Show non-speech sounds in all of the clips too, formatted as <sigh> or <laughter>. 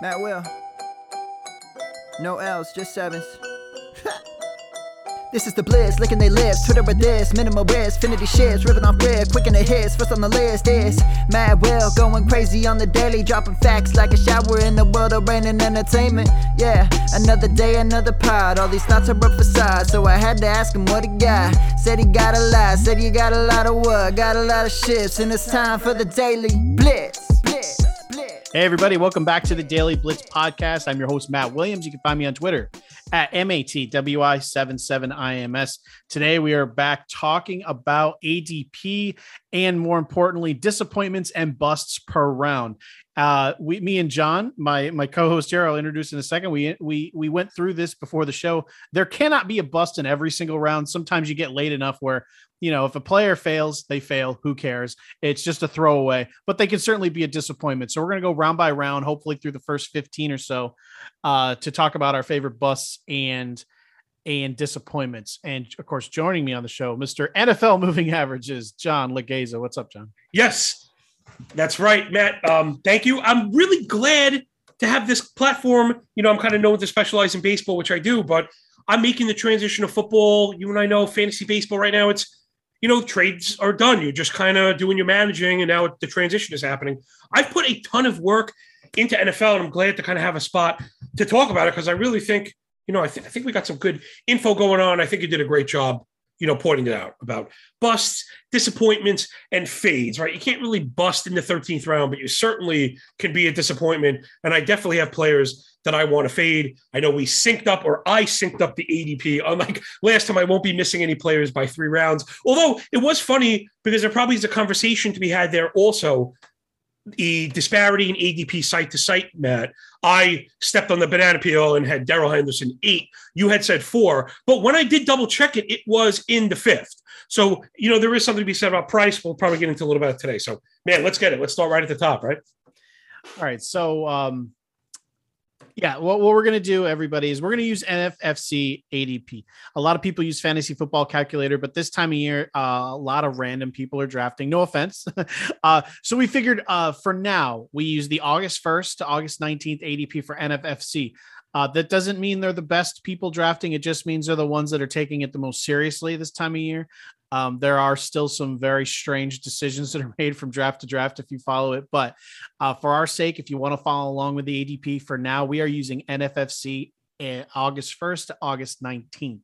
Matt Will. No L's, just sevens. This is the bliss, licking they lips, Twitter with this, minimal risk, finity shits, ripping off grid, quick in the hits, first on the list is Mad Will, going crazy on the daily, dropping facts like a shower in the world of rain and entertainment. Yeah, another day, another pod, all these thoughts are up size, so I had to ask him what he got. Said he got a lot, said he got a lot of what, got a lot of shifts, and it's time for the daily blitz. Hey, everybody, welcome back to the Daily Blitz podcast. I'm your host, Matt Williams. You can find me on Twitter at MATWI77IMS. Today, we are back talking about ADP and more importantly, disappointments and busts per round. Uh, we, me and John, my my co-host here, I'll introduce in a second. We we we went through this before the show. There cannot be a bust in every single round. Sometimes you get late enough where you know if a player fails, they fail. Who cares? It's just a throwaway. But they can certainly be a disappointment. So we're gonna go round by round, hopefully through the first fifteen or so, uh, to talk about our favorite busts and and disappointments. And of course, joining me on the show, Mr. NFL moving averages, John Legeza. What's up, John? Yes, that's right, Matt. Um, thank you. I'm really glad to have this platform. You know, I'm kind of known to specialize in baseball, which I do, but I'm making the transition to football. You and I know fantasy baseball right now. It's you know trades are done. You're just kind of doing your managing, and now the transition is happening. I've put a ton of work into NFL, and I'm glad to kind of have a spot to talk about it because I really think you know I, th- I think we got some good info going on. I think you did a great job you know, pointing it out about busts, disappointments, and fades, right? You can't really bust in the 13th round, but you certainly can be a disappointment. And I definitely have players that I want to fade. I know we synced up, or I synced up the ADP. Unlike <laughs> last time, I won't be missing any players by three rounds. Although it was funny because there probably is a conversation to be had there also. The disparity in ADP site to site, Matt. I stepped on the banana peel and had Darrell Henderson eight. You had said four, but when I did double check it, it was in the fifth. So you know there is something to be said about price. We'll probably get into a little bit today. So man, let's get it. Let's start right at the top, right? All right. So, um, yeah, what, what we're going to do, everybody, is we're going to use NFFC ADP. A lot of people use fantasy football calculator, but this time of year, uh, a lot of random people are drafting. No offense. <laughs> uh, so we figured uh, for now, we use the August 1st to August 19th ADP for NFFC. Uh, that doesn't mean they're the best people drafting. It just means they're the ones that are taking it the most seriously this time of year. Um, there are still some very strange decisions that are <laughs> made from draft to draft if you follow it. But uh, for our sake, if you want to follow along with the ADP for now, we are using NFFC uh, August 1st to August 19th,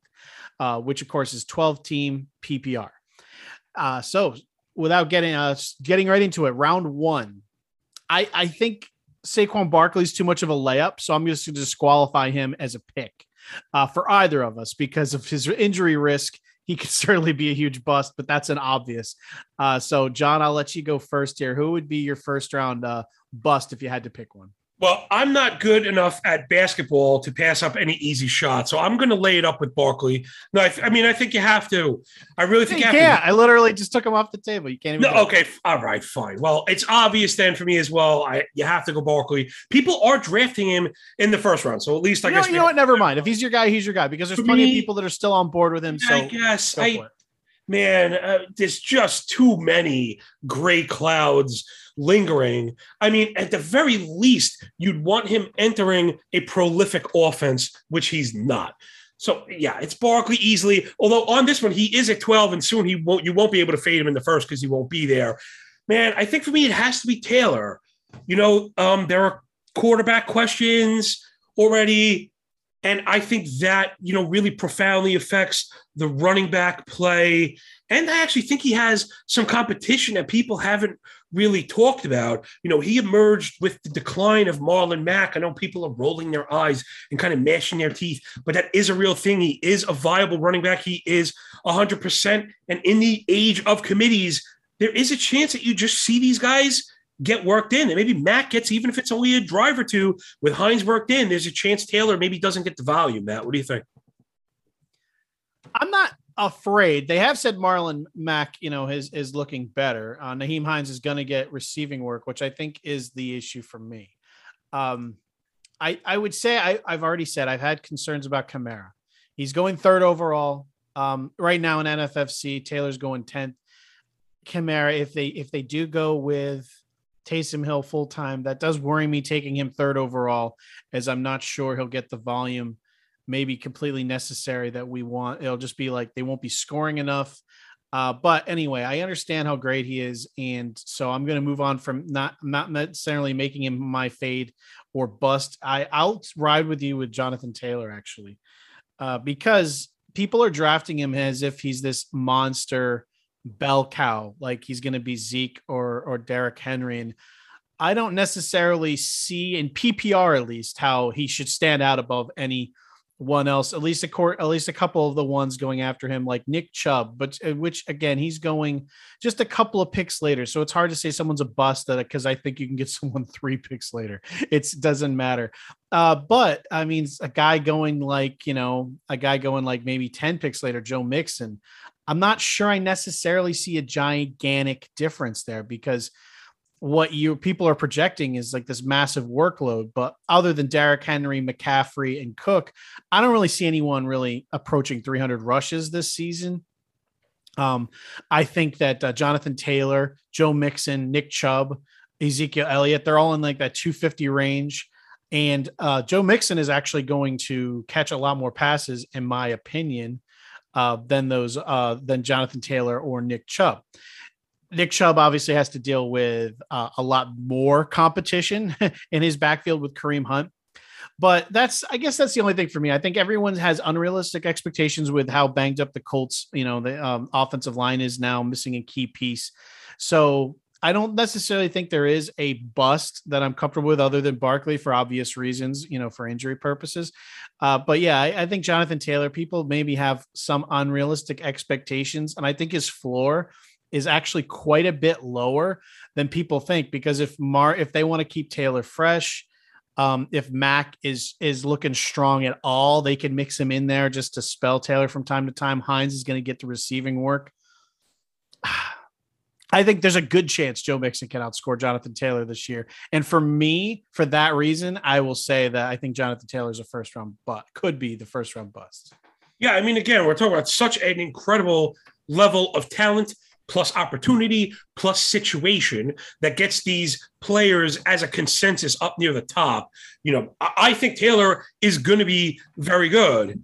uh, which of course is 12 team PPR. Uh, so without getting us getting right into it, round one, I, I think Saquon Barkley is too much of a layup, so I'm just going to disqualify him as a pick uh, for either of us because of his injury risk. He could <laughs> certainly be a huge bust, but that's an obvious. Uh, so, John, I'll let you go first here. Who would be your first round uh, bust if you had to pick one? Well, I'm not good enough at basketball to pass up any easy shots, so I'm going to lay it up with Barkley. No, I, th- I, mean I think you have to. I really think you, you can't. I literally just took him off the table. You can't even. No, okay, all right, fine. Well, it's obvious then for me as well. I you have to go Barkley. People are drafting him in the first round, so at least I you guess know, you know what. Never mind. If he's your guy, he's your guy because there's For plenty me, of people that are still on board with him. So I guess I man, uh, there's just too many gray clouds lingering. I mean, at the very least, you'd want him entering a prolific offense, which he's not. So yeah, it's Barkley easily. Although on this one, he is at 12, and soon he won't. You won't be able to fade him in the first because he won't be there. Man, I think for me it has to be Taylor. You know, um, there are quarterback questions already. And I think that, you know, really profoundly affects the running back play. And I actually think he has some competition that people haven't really talked about. You know, he emerged with the decline of Marlon Mack. I know people are rolling their eyes and kind of mashing their teeth, but that is a real thing. He is a viable running back. He is 100%. And in the age of committees, there is a chance that you just see these guys get worked in. And maybe Matt gets, even if it's only a drive or two with Hines worked in, there's a chance Taylor maybe doesn't get the volume, Matt. What do you think? I'm not afraid. They have said Marlon Mack, you know, is is looking better. Uh, Nyheim Hines is going to get receiving work, which I think is the issue for me. Um, I I would say I, I've already said I've had concerns about Kamara. He's going third overall um, right now in NFFC. Taylor's going tenth. Kamara, if they if they do go with Taysom Hill full time. That does worry me taking him third overall, as I'm not sure he'll get the volume maybe completely necessary that we want. It'll just be like they won't be scoring enough. Uh, but anyway, I understand how great he is, and so I'm going to move on from not not necessarily making him my fade or bust. I I'll ride with you with Jonathan Taylor actually, uh, because people are drafting him as if he's this monster bell cow, like he's going to be Zeke or or Derrick Henry, and I don't necessarily see in PPR at least how he should stand out above any one else, at least a court, at least a couple of the ones going after him, like Nick Chubb, but uh, which again, he's going just a couple of picks later. So it's hard to say someone's a bust that because I think you can get <laughs> someone three picks later. It doesn't matter. Uh, but I mean, a guy going like, you know, a guy going like maybe 10 picks later, Joe Mixon. I'm not sure I necessarily see a gigantic difference there because what you people are projecting is like this massive workload. But other than Derrick Henry, McCaffrey, and Cook, I don't really see anyone really approaching 300 rushes this season. Um, I think that uh, Jonathan Taylor, Joe Mixon, Nick Chubb, Ezekiel Elliott, they're all in like that 250 range. And uh, Joe Mixon is actually going to catch a lot more passes, in my opinion, uh, than those uh, than Jonathan Taylor or Nick Chubb. Nick Chubb obviously has to deal with uh, a lot more competition <laughs> in his backfield with Kareem Hunt. But that's, I guess, that's the only thing for me. I think everyone has unrealistic expectations with how banged up the Colts, you know, the um, offensive line is now missing a key piece. So I don't necessarily think there is a bust that I'm comfortable with, other than Barkley for obvious reasons, you know, for injury purposes. Uh, but yeah, I, I think Jonathan Taylor, people maybe have some unrealistic expectations, and I think his floor is actually quite a bit lower than people think because if Mar if they want to keep Taylor fresh, um, if Mac is is looking strong at all, they can mix him in there just to spell Taylor from time to time. Hines is going to get the receiving work. <sighs> I think there's a good chance Joe Mixon can outscore Jonathan Taylor this year. And for me, for that reason, I will say that I think Jonathan Taylor is a first round but could be the first round bust. Yeah, I mean, again, we're talking about such an incredible level of talent plus opportunity plus situation that gets these players as a consensus up near the top. You know, I think Taylor is going to be very good.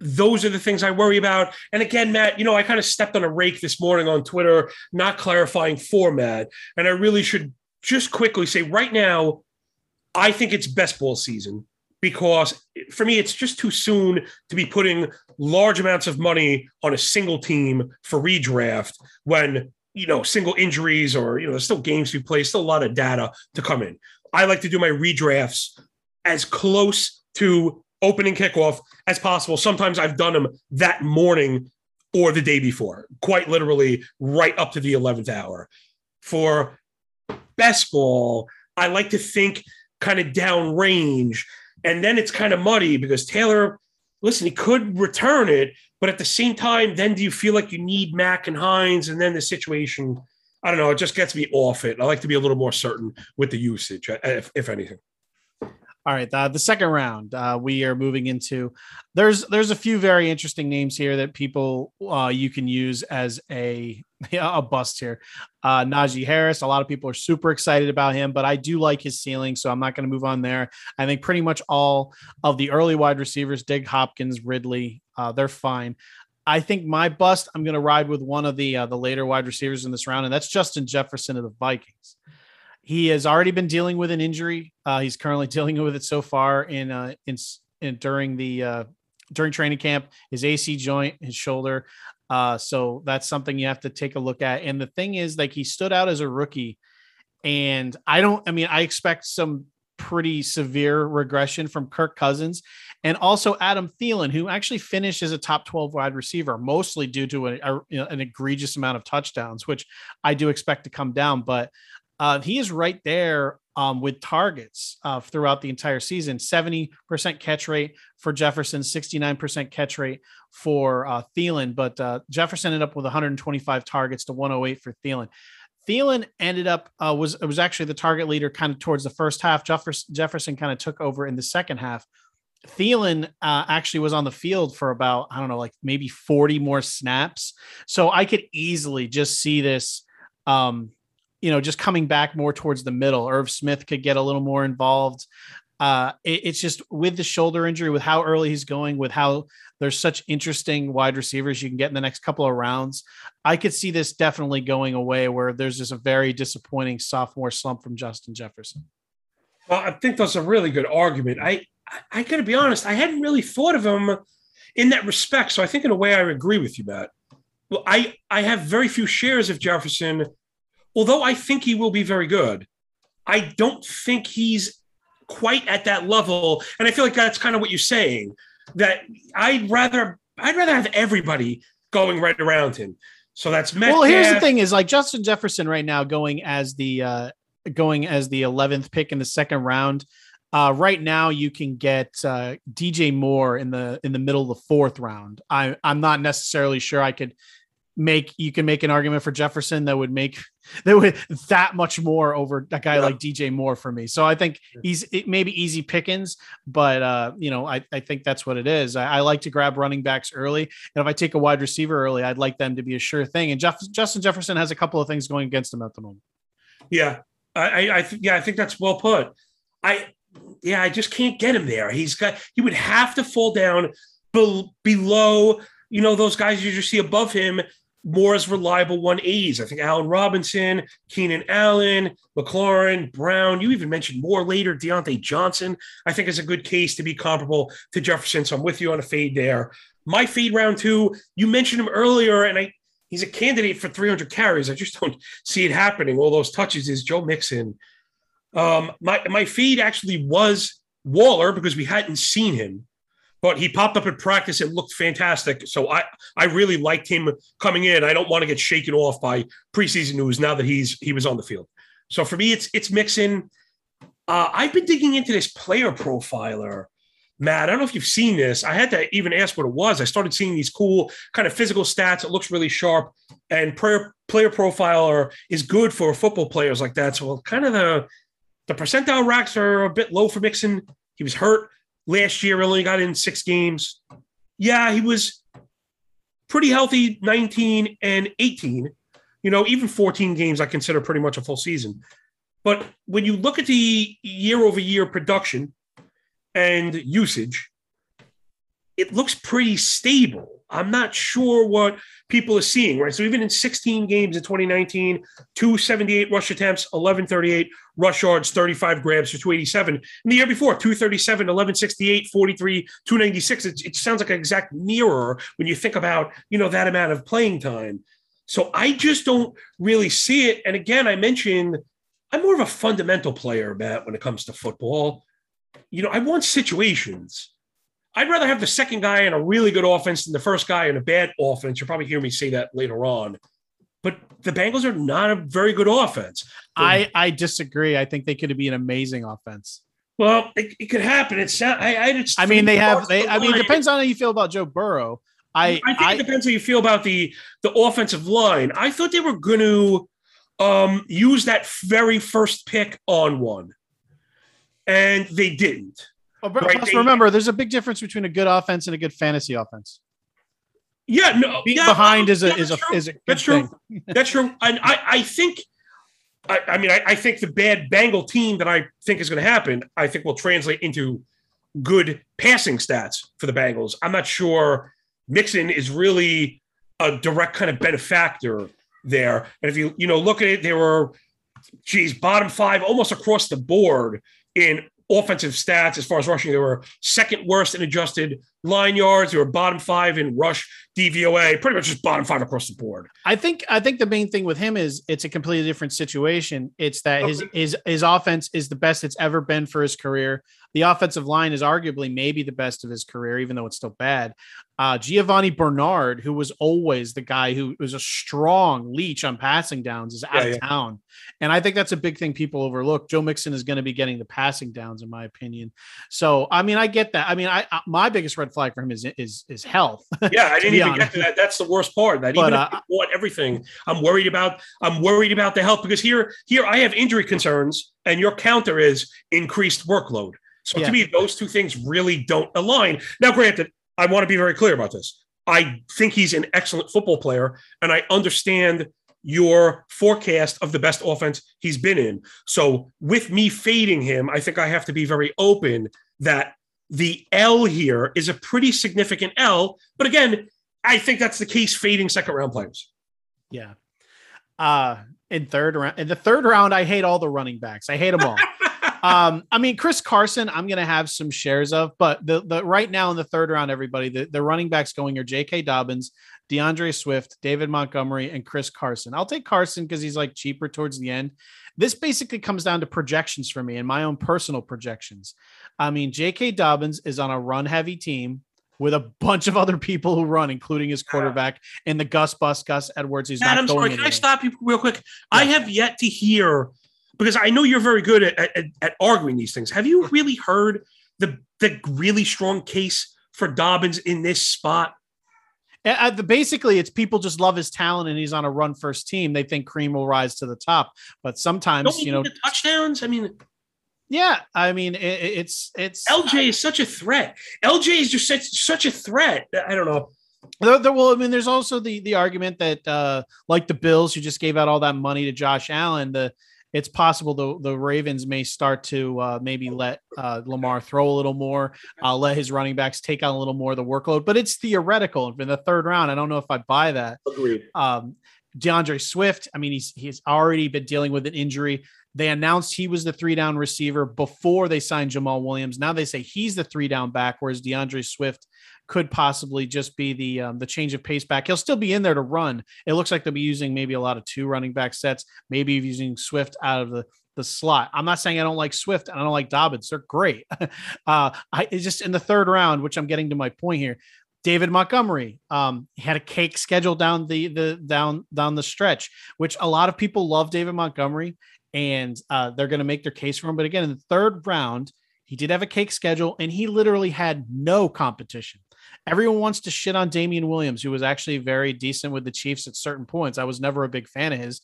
Those are the things I worry about. And again, Matt, you know, I kind of stepped on a rake this morning on Twitter, not clarifying format. And I really should just quickly say right now, I think it's best ball season because for me, it's just too soon to be putting large amounts of money on a single team for redraft when you know single injuries or you know there's still games to play, still a lot of data to come in. I like to do my redrafts as close to opening kickoff as possible. Sometimes I've done them that morning or the day before, quite literally right up to the 11th hour. For best ball, I like to think kind of down range and then it's kind of muddy because Taylor, listen, he could return it, but at the same time, then do you feel like you need Mac and Hines? And then the situation, I don't know, it just gets me off it. I like to be a little more certain with the usage, uh, if, if anything. All right, uh, the second round uh, we are moving into. There's there's a few very interesting names here that people uh, you can use as a <laughs> a bust here. Uh, Najee Harris, a lot of people are super excited about him, but I do like his ceiling, so I'm not going to move on there. I think pretty much all of the early wide receivers, Dig Hopkins, Ridley, uh, they're fine. I think my bust, I'm going to ride with one of the uh, the later wide receivers in this round, and that's Justin Jefferson of the Vikings. He has already been dealing with an injury. Uh, he's currently <laughs> dealing with it so far in uh, in, in during the uh, during training camp. His AC joint, his shoulder. Uh, so that's something you have to take a look at. And the thing is, like he stood out as a rookie, and I don't. I mean, I expect some pretty severe regression from Kirk Cousins and also Adam Thielen, who actually finished as a top 12 wide receiver, mostly due to a, a, an egregious amount of touchdowns, which I do expect to come down. But uh, he is right there um, with targets uh, throughout the entire season 70% catch rate for Jefferson, 69% catch rate for uh, Thielen. But uh, Jefferson ended up with 125 targets to 108 for Thielen. Thielen ended up uh, was it was actually the target leader kind of towards the first half. Jefferson, Jefferson kind of took over in the second half. Thielen uh, actually was on the field for about I don't know like maybe 40 more snaps. So I could easily just see this um, you know, just coming back more towards the middle. Irv Smith could get a little more involved. Uh, it, it's just with the shoulder injury, with how early he's going, with how there's such interesting wide receivers you can get in the next couple of rounds. I could see this definitely going away where there's just a very disappointing sophomore slump from Justin Jefferson. Well, I think that's a really good argument. I, I, I got to be honest, I hadn't really thought of him in that respect. So I think in a way I agree with you, Matt. Well, I, I have very few shares of Jefferson, although I think he will be very good. I don't think he's quite at that level. And I feel like that's kind of what you're saying that I'd rather I'd rather have everybody going right around him. So that's Metcalf. Well, here's the thing: is like Justin Jefferson right now going as the uh, going as the 11th pick in the second round. Uh, right now, you can get uh, DJ Moore in the in the middle of the fourth round. I I'm not necessarily sure I could make you can make an argument for Jefferson that would make <laughs> that would that much more over a guy yeah. like DJ Moore for me. So I think he's maybe easy pickings, but uh, you know, I, I think that's what it is. I, I, like to grab running backs early, and if I take a wide receiver early, I'd like them to be a sure thing. And Jeff, Justin Jefferson has a couple of things going against him at the moment. Yeah, I, I, th- yeah, I think that's well put. I, yeah, I just can't get him there. He's got he would have to fall down be- below, you know, those guys you just see above him more as reliable 180s. I think Allen Robinson, Keenan Allen, McLaurin, Brown. You even mentioned more later. Diontae Johnson, I think, is a good case to be comparable to Jefferson. So I'm with you on a fade there. My fade round two, you mentioned him earlier, and I he's a candidate for 300 carries. I just don't see it happening. All those touches is Joe Mixon. Um, my my fade actually was Waller because we hadn't seen him but he popped up in practice and looked fantastic. So I, I really liked him coming in. I don't want to get shaken off by preseason news now that he's he was on the field. So for me, it's it's Mixon. Uh, I've been digging into this player profiler, Matt. I don't know if you've seen this. I had to even ask what it was. I started seeing these cool kind of physical stats. It looks really sharp, and player player profiler is good for football players like that. So kind of the the percentile racks are a bit low for Mixon. He was hurt Last year, only got in six games. Yeah, he was pretty healthy 19 and 18. You know, even 14 games I consider pretty much a full season. But when you look at the year over year production and usage, it looks pretty stable. I'm not sure what people are seeing, right? So even in 16 games in 2019, 278 rush attempts, 1138 rush yards, 35 grabs for 287. And the year before, 237, 1168, 43, 296. It, it sounds like an exact mirror when you think about, you know, that amount of playing time. So I just don't really see it. And again, I mentioned I'm more of a fundamental player, Matt, when it comes to football. You know, I want situations. I'd rather have the second guy in a really good offense than the first guy in a bad offense. You'll probably hear me say that later on. But the Bengals are not a very good offense. I, I disagree. I think they could be an amazing offense. Well, it, it could happen. It's I, I, I mean, they have. They. The I mean, it depends on how you feel about Joe Burrow. I. I think I, it depends how you feel about the the offensive line. I thought they were going to um, use that very first pick on one, and they didn't. Oh, but right? remember, there's a big difference between a good offense and a good fantasy offense. Yeah, no, being yeah, behind is a is a true. is a that's true. <laughs> that's true. And I I think, I, I mean, I, I, think the bad Bengal team that I think is going to happen, I think will translate into good passing stats for the Bengals. I'm not sure Mixon is really a direct kind of benefactor there. And if you you know look at it, there were, geez, bottom five almost across the board in offensive stats as far as rushing. They were second worst in adjusted line yards. They were bottom five in rush DVOA, pretty much just bottom five across the board. I think I think the main thing with him is it's a completely different situation. It's that his his his offense is the best it's ever been for his career. The offensive line is arguably maybe the best of his career, even though it's still bad. Uh, Giovani Bernard, who was always the guy who was a strong leech on passing downs, is out yeah, of yeah. town. And I think that's a big thing people overlook. Joe Mixon is going to be getting the passing downs, in my opinion. So, I mean, I get that. I mean, I, I my biggest red flag for him is is is health. <laughs> Yeah, I didn't even honest. get to that. That's the worst part. That but, even uh, want everything, I'm worried about. I'm worried about the health because here, here I have injury concerns, and your counter is increased workload. So yeah. to me, those two things really don't align. Now, granted, I want to be very clear about this. I think he's an excellent football player, and I understand your forecast of the best offense he's been in. So with me fading him, I think I have to be very open that the L here is a pretty significant L. But again, I think that's the case fading second round players. Yeah. Uh in third round in the third round, I hate all the running backs. I hate them all. <laughs> um, I mean, Chris Carson, I'm gonna have some shares of, but the the right now in the third round, everybody, the, the running backs going are J.K. Dobbins, D'Andre Swift, David Montgomery, and Chris Carson. I'll take Carson because he's like cheaper towards the end. This basically comes down to projections for me and my own personal projections. I mean, J.K. Dobbins is on a run heavy team with a bunch of other people who run, including his quarterback and the Gus Bus, Gus Edwards. He's Matt, not going sorry. Can I stop you real quick? I have yet to hear because I know you're very good at, at, at arguing these things. Have you really heard the the really strong case for Dobbins in this spot? Uh, the, basically, it's people just love his talent and he's on a run first team. They think Cream will rise to the top, but sometimes, you know, the touchdowns? I mean, yeah, I mean, it, it's it's LJ is such a threat. LJ is just such such a threat. I don't know. There, there, well, I mean, there's also the the argument that, uh, like the Bills, who just gave out all that money to Josh Allen, the it's possible the the Ravens may start to uh, maybe let uh, Lamar throw a little more, uh, let his running backs take on a little more of the workload. But it's theoretical. In the third round, I don't know if I buy that. Agreed. Um, D'Andre Swift, I mean, he's he's already been dealing with an injury. They announced he was the three down receiver before they signed Jamaal Williams. Now they say he's the three down back, whereas D'Andre Swift could possibly just be the um, the change of pace back. He'll still be in there to run. It looks like they'll be using maybe a lot of two running back sets, maybe using Swift out of the the slot. I'm not saying I don't like Swift and I don't like Dobbins. They're great. <laughs> uh, I it's just in the third round, which I'm getting to my point here. David Montgomery, um, had a cake schedule down the the down down the stretch, which a lot of people love David Montgomery, and uh, they're going to make their case for him. But again, in the third round, he did have a cake schedule, and he literally had no competition. Everyone wants to shit on Damien Williams, who was actually very decent with the Chiefs at certain points. I was never a big fan of his,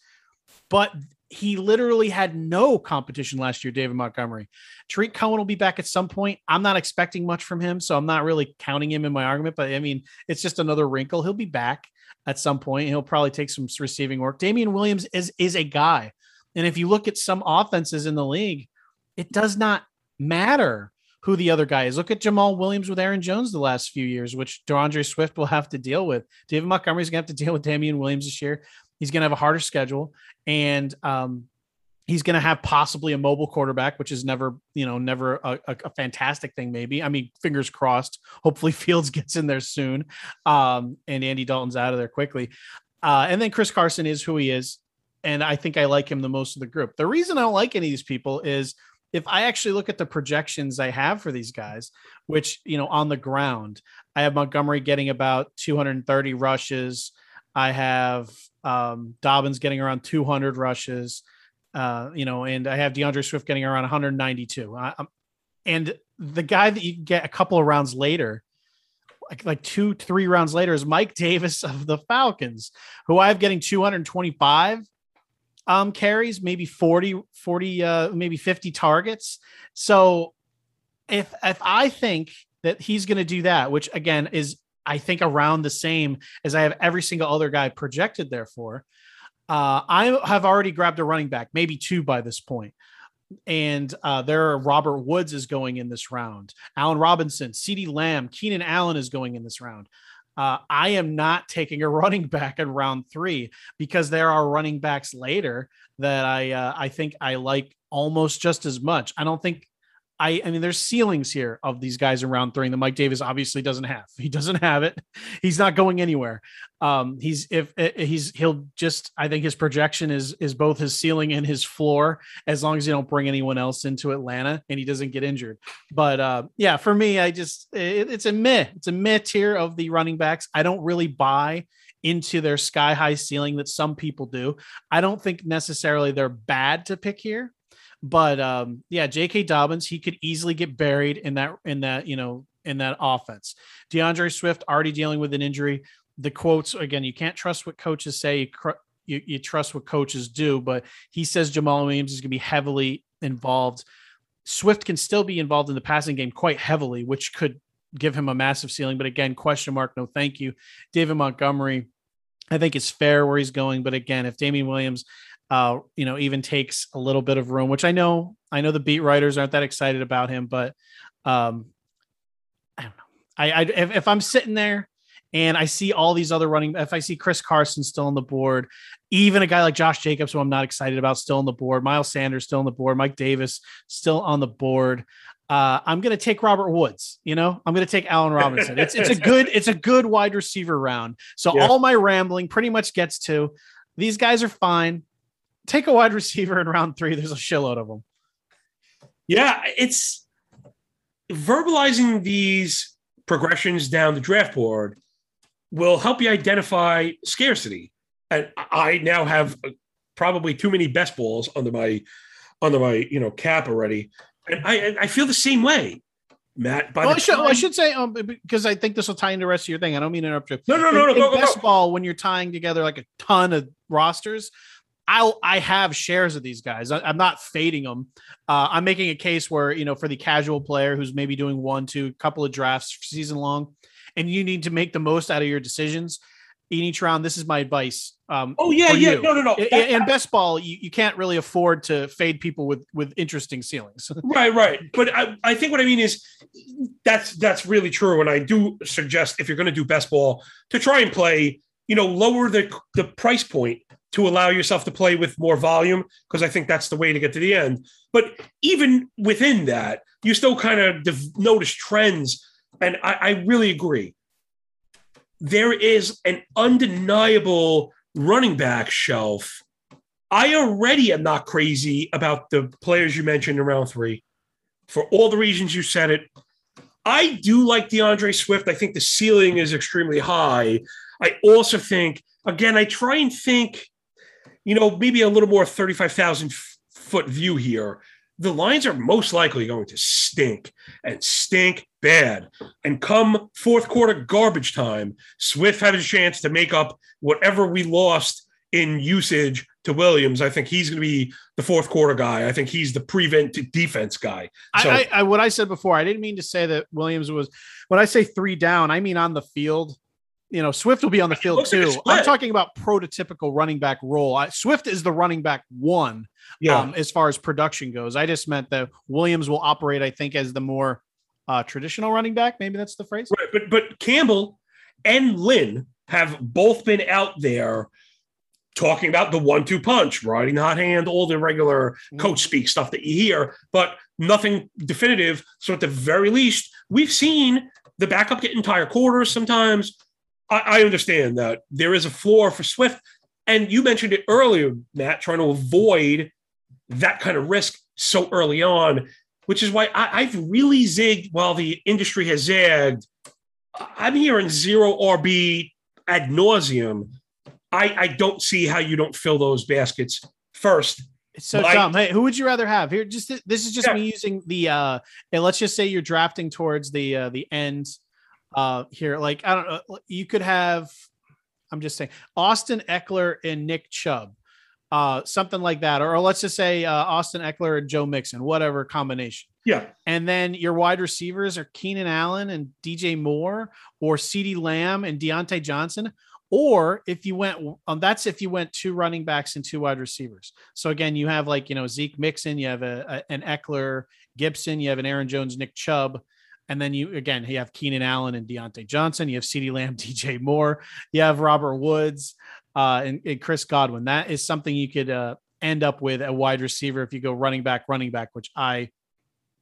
but he literally had no competition last year, David Montgomery. Tarik Cohen will be back at some point. I'm not expecting much from him, so I'm not really counting him in my argument, but I mean, it's just another wrinkle. He'll be back at some point. He'll probably take some receiving work. Damien Williams is is a guy. And if you look at some offenses in the league, it does not matter who the other guy is. Look at Jamaal Williams with Aaron Jones the last few years, which D'Andre Swift will have to deal with. David Montgomery's going to have to deal with Damien Williams this year. He's going to have a harder schedule, and um, he's going to have possibly a mobile quarterback, which is never, you know, never a, a, a, fantastic thing. Maybe I mean, fingers crossed. Hopefully, <laughs> Fields gets in there soon, um, and Andy Dalton's out of there quickly. Uh, and then Chris Carson is who he is, and I think I like him the most of the group. The reason I don't like any of these people is if I actually look at the projections I have for these guys, which you know on the ground, I have Montgomery getting about 230 rushes. I have um, Dobbins getting around 200 rushes, uh, you know, and I have D'Andre Swift getting around 192. I, and the guy that you get a couple of rounds later, like, like two, three rounds later, is Mike Davis of the Falcons, who I have getting 225 um, carries, maybe 40, 40, uh, maybe 50 targets. So if if I think that he's going to do that, which again is I think around the same as I have every single other guy projected there for. Uh, I have already grabbed a running back, maybe two by this point. And uh, there are Robert Woods is going in this round. Allen Robinson, CeeDee Lamb, Keenan Allen is going in this round. Uh, I am not taking a <laughs> running back in round three because there are running backs later that I uh, I think I like almost just as much. I don't think I, I mean, there's ceilings here of these guys in round three that Mike Davis obviously doesn't have. <laughs> He doesn't have it. He's not going anywhere. Um, he's if, if he's he'll just I think his projection is is both his ceiling and his floor as long as you don't bring anyone else into Atlanta and he doesn't get injured. But uh, yeah, for me, I just it, it's a myth. It's a myth tier of the running backs. I don't really buy into their sky high ceiling that some people do. I don't think necessarily they're bad to pick here but um, yeah, J.K. Dobbins, he could easily get buried in that in that you know in that offense. D'Andre Swift already dealing with an injury. The quotes again, you can't trust what coaches say. You, you, you trust what coaches do, but he says Jamaal Williams is going to be heavily involved. Swift can still be involved in the passing game quite heavily, which could give him a massive ceiling. But again, question mark, no thank you. David Montgomery, I think it's fair where he's going. But again, if Damien Williams, uh, you know, even takes a little bit of room, which I know, I know the beat writers aren't that excited about him, but um, I don't know. I, I if, if I'm sitting there and I see all these other running, if I see Chris Carson still on the board, even a guy like Josh Jacobs, who I'm not excited about, still on the board, Miles Sanders still on the board, Mike Davis still on the board. Uh, I'm gonna take Robert Woods. You know, I'm gonna take Allen Robinson. It's it's a <laughs> good it's a good wide receiver round. So yeah. all my rambling pretty much gets to these guys are fine. Take a wide receiver in round three. There's a shitload of them. Yeah, it's verbalizing these progressions down the draft board will help you identify scarcity. And I now have uh, probably too many best balls under my under my you know cap already, and I I feel the same way. Matt, by well, I, should, time, I should say um, because I think this will tie into the rest of your thing. I don't mean to interrupt you. No, no, no, in, no. Go, best go, ball, when you're tying together like a ton of rosters, I'll I have shares of these guys. I, am not fading them. Uh, I'm making a case where you know for the casual player who's maybe doing one, two, couple of drafts season long, and you need to make the most out of your decisions in each round. This is my advice. Um, oh yeah, yeah, you. no, no, no. In, in best ball, you, you can't really afford to fade people with with interesting ceilings. <laughs> right, right. But I, I think what I mean is that's that's really true. And I do suggest if you're going to do best ball to try and play, you know, lower the the price point to allow yourself to play with more volume because I think that's the way to get to the end. But even within that, you still kind of notice trends and I, I really agree. There is an undeniable running back shelf. I already am not crazy about the players you mentioned in round three for all the reasons you said it. I do like D'Andre Swift. I think the ceiling is extremely high. I also think, again, I try and think, you know, maybe a little more 35,000 foot view here the Lions are most likely going to stink and stink bad. And come fourth quarter garbage time, Swift has a chance to make up whatever we lost in usage to Williams. I think he's going to be the fourth quarter guy. I think he's the prevent defense guy. So, I, I, what I said before, I didn't mean to say that Williams was. When I say three down, I mean on the field you know, Swift will be on the field too. Like I'm talking about prototypical running back role. I, Swift is the running back one, yeah. Um, as far as production goes. I just meant that Williams will operate, I think, as the more uh, traditional running back. Maybe that's the phrase. Right, but but Campbell and Lynn have both been out there talking about the one-two punch, riding the hot hand, all the regular mm-hmm. coach speak stuff that you hear, but nothing definitive. So at the very least, we've seen the backup get entire quarters sometimes. I, I understand that there is a floor for Swift. And you mentioned it earlier, Matt, trying to avoid that kind of risk so early on, which is why I, have really zigged while the industry has zagged. I'm hearing zero RB ad nauseum. I, I don't see how you don't fill those baskets first. It's so dumb. Hey, who would you rather have here? Just this is just yeah. me using the uh and let's just say you're drafting towards the uh the end uh here. Like I don't know, you could have I'm just saying Austin Ekeler and Nick Chubb. Uh, something like that, or, or let's just say uh, Austin Ekeler and Joe Mixon, whatever combination. Yeah. And then your wide receivers are Keenan Allen and DJ Moore, or CeeDee Lamb and Diontae Johnson. Or if you went, um, that's if you went two running backs and two wide receivers. So again, you have like you know Zeke Mixon, you have a, a an Ekeler Gibson, you have an Aaron Jones, Nick Chubb, and then you again you have Keenan Allen and Diontae Johnson. You have CeeDee Lamb, <laughs> DJ Moore. You have Robert Woods uh, and, and, Chris Godwin. That is something you could uh, end up with a wide receiver if you go running back, running back, which I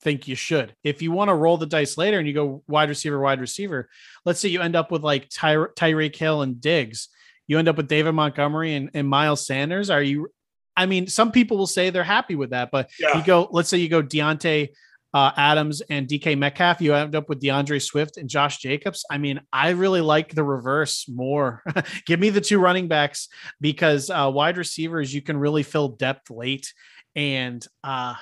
think you should. If you want to roll the dice later and you go wide receiver, wide receiver, let's say you end up with like Ty- Tyreek Hill and Diggs. You end up with David Montgomery and, and Miles Sanders. Are you? I mean, some people will say they're happy with that, but yeah. you go. Let's say you go Davante uh, Adams and DK Metcalf, you end up with D'Andre Swift and Josh Jacobs. I mean, I really like the reverse more. <laughs> Give me the two running backs because uh, wide receivers, you can really fill depth late, and uh,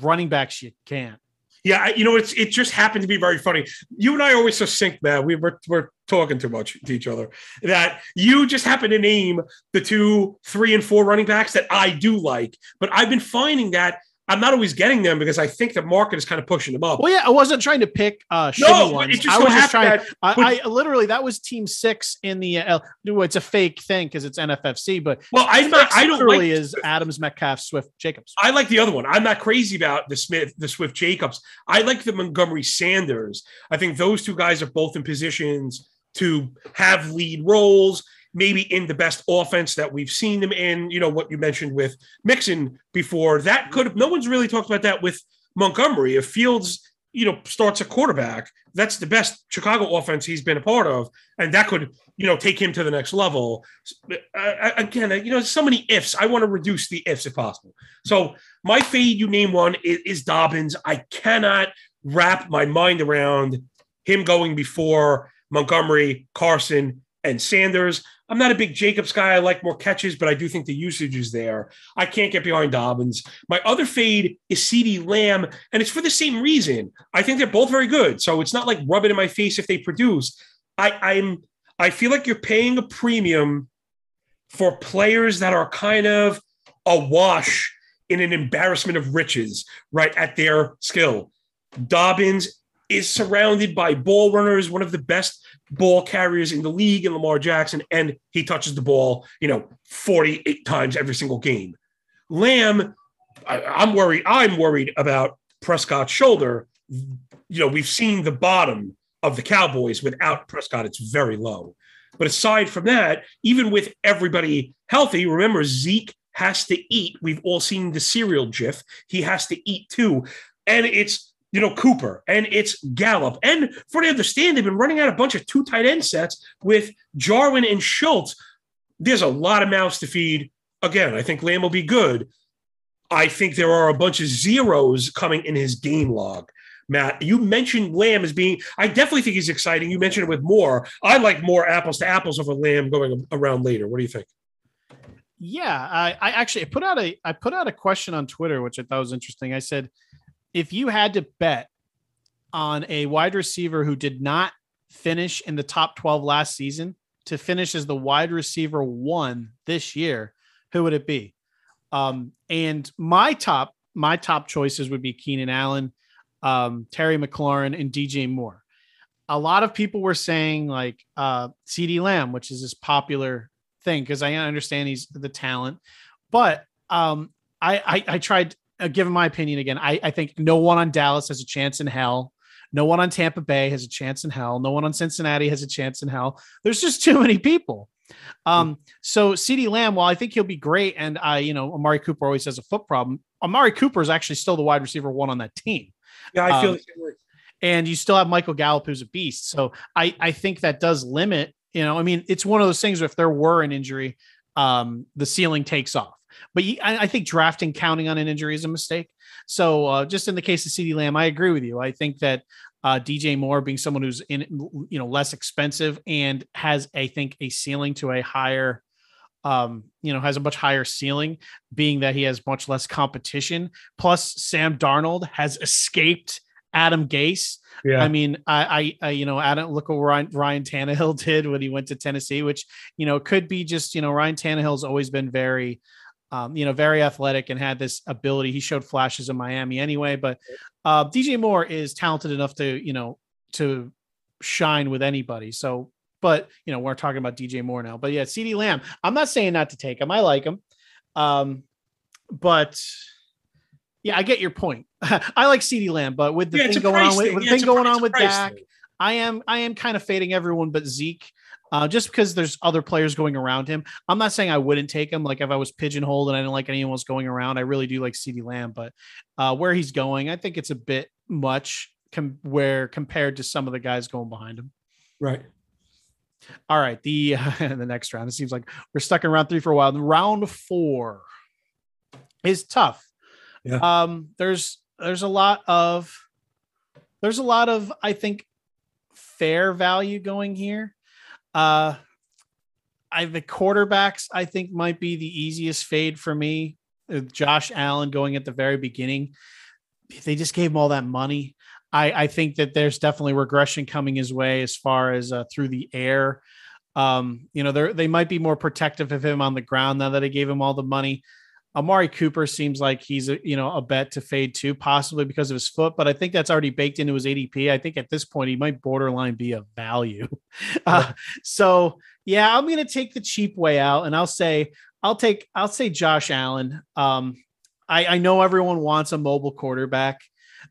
running backs, you can't. Yeah, you know, it's it just happened to be very funny. You and I always so synced, man. We were we're talking too much to each other. That you just happen to name the two, three, and four running backs that I do like, but I've been finding that I'm not always getting them because I think the market is kind of pushing them up. Well, yeah, I wasn't trying to pick uh No, ones. it just I was just trying. that- I, I literally that was Team Six in the. Uh, it's a fake thing because it's NFFC, but well, I'm not. I don't really like. is Adams, Metcalf, Swift, Jacobs. I like the other one. I'm not crazy about the Smith, the Swift Jacobs. I like the Montgomery Sanders. I think those two guys are both in positions to have lead roles, maybe in the best offense that we've seen them in. You know what you mentioned with Mixon before. That could. No one's really talked about that with Montgomery. If Fields, you know, starts a quarterback, that's the best Chicago offense he's been a part of, and that could, you know, take him to the next level. Uh, again, you know, so many ifs. I want to reduce the ifs if possible. So my fade, you name one, is, is Dobbins. I cannot wrap my mind around him going before Montgomery, Carson, and Sanders. I'm not a big Jacobs guy. I like more catches, but I do think the usage is there. I can't get behind Dobbins. My other fade is CeeDee Lamb, and it's for the same reason. I think they're both very good. So it's not like rub it in my face if they produce. I, I'm I feel like you're paying a premium for players that are kind of awash in an embarrassment of riches, right? At their skill. Dobbins is surrounded by ball runners, one of the best ball carriers in the league in Lamar Jackson, and he touches the ball, you know, 48 times every single game. Lamb, I, I'm worried. I'm worried about Prescott's shoulder. You know, we've seen the bottom of the Cowboys without Prescott. It's very low. But aside from that, even with everybody healthy, remember Zeke has to eat. We've all seen the cereal gif. He has to eat too. And it's you know, Cooper and it's Gallup. And for I understand, they've been running out a bunch of two tight end sets with Jarwin and Schultz. There's a lot of mouths to feed. Again, I think Lamb will be good. I think there are a bunch of zeros coming in his game log. Matt, you mentioned Lamb as being, I definitely think he's exciting. You mentioned it with more. I like more apples to apples a Lamb going around later. What do you think? Yeah, I, I actually put out a I put out a question on Twitter, which I thought was interesting. I said, if you had to bet on a wide receiver who did not finish in the top 12 last season to finish as the wide receiver one this year, who would it be? Um, and my top, my top choices would be Keenan Allen, um, Terry McLaurin, and DJ Moore. A lot of people were saying like uh, CeeDee Lamb, which is this popular thing because I understand he's the talent, but um, I, I I tried giving my opinion again. I I think no one on Dallas has a chance in hell. No one on Tampa Bay has a chance in hell. No one on Cincinnati has a chance in hell. There's just too many people. Um, so CeeDee Lamb, while I think he'll be great, and I, you know, Amari Cooper always has a foot problem. Amari Cooper is actually still the wide receiver one on that team. Yeah, I feel Um, the same way. and you still have Michael Gallup, who's a beast. So I, I think that does limit, you know, I mean, it's one of those things where if there were an injury, um, the ceiling takes off. But I, I think drafting counting on an injury is a mistake. So uh, just in the case of CeeDee Lamb, I agree with you. I think that uh, DJ Moore being someone who's in, you know, less expensive and has, I think, a ceiling to a higher, um, you know, has a much higher ceiling, being that he has much less competition. Plus, Sam Darnold has escaped Adam Gase. Yeah. I mean, I, I, I, you know, Adam, look what Ryan, Ryan Tannehill <laughs> did when he went to Tennessee, which, you know, could be just, you know, Ryan Tannehill's always been very, um, you know, very athletic and had this ability. He showed flashes in Miami anyway, but uh, DJ Moore is talented enough to, you know, to shine with anybody. So, but, you know, we're talking about DJ Moore now, but yeah, CeeDee Lamb, I'm not saying not to take him. I like him. Um, but yeah, I get your point. <laughs> I like CeeDee Lamb, but with the Yeah, thing going on with, with the Yeah, thing going on with Dak, thing. I am I am kind of fading everyone but Zeke, uh, just because there's other players going around him. I'm not saying I wouldn't take him. Like if I was pigeonholed and I didn't like anyone else going around, I really do like CeeDee Lamb. But uh, where he's going, I think it's a bit much com- where compared to some of the guys going behind him. Right. All right, the <laughs> the next round. It seems like we're stuck in round three for a while. Round four is tough. Yeah. Um, there's there's a lot of there's a lot of I think fair value going here. Uh, I the quarterbacks I think might be the easiest fade for me. Josh Allen going at the very beginning, they just gave him all that money. I, I think that there's definitely regression coming his way as far as uh, through the air. Um, you know, they they might be more protective of him on the ground now that they gave him all the money. Amari Cooper seems like he's a you know a bet to fade too, possibly because of his foot, but I think that's already baked into his ADP. I think at this point he might borderline be a value. <laughs> Uh, so yeah, I'm gonna take the cheap way out, and I'll say I'll take I'll say Josh Allen. Um, I, I know everyone wants a mobile quarterback,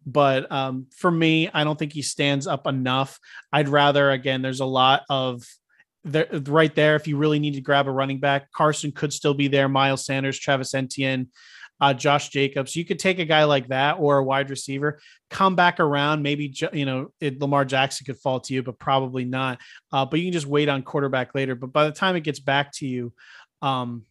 but um, for me, I don't think he stands up enough. I'd rather again, there's a lot of there right there. If you really need to grab a running back, Carson could still be there. Miles Sanders, Travis Etienne, uh, Josh Jacobs. You could take a guy like that or a wide receiver, come back around. Maybe you know it, Lamar Jackson could fall to you, but probably not. Uh, but you can just wait on quarterback later. But by the time it gets back to you, um,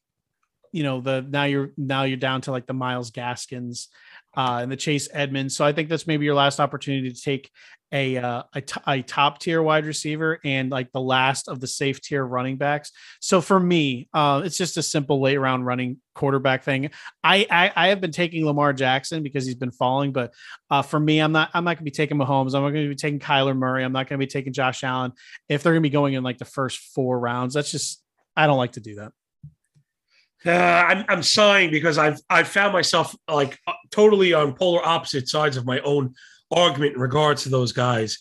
you know the now you're now you're down to like the Myles Gaskins uh, and the Chase Edmonds. So I think that's maybe your last opportunity to take a uh, a, t- a top tier wide receiver and like the last of the safe tier running backs. So for me, uh, it's just a simple late round running quarterback thing. I, I, I have been taking Lamar Jackson because he's been falling, but uh, for me, I'm not I'm not going to be taking Mahomes. I'm not going to be taking Kyler Murray. I'm not going to be taking Josh Allen if they're going to be going in like the first four rounds. That's just I don't like to do that. Uh, I'm, I'm sighing because I've I've found myself like uh, totally on polar opposite sides of my own argument in regards to those guys.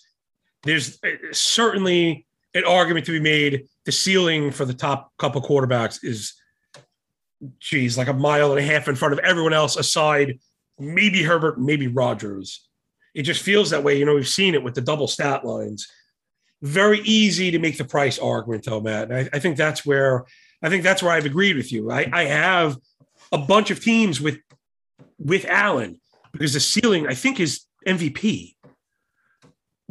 There's uh, certainly an argument to be made. The ceiling for the top couple quarterbacks is, geez, like a mile and a half in front of everyone else, aside maybe Herbert, maybe Rodgers. It just feels that way. You know, we've seen it with the double stat lines. Very easy to make the price argument, though, Matt. I, I think that's where I think that's where I've agreed with you. I, I have a bunch of teams with with Allen because the ceiling I think is MVP.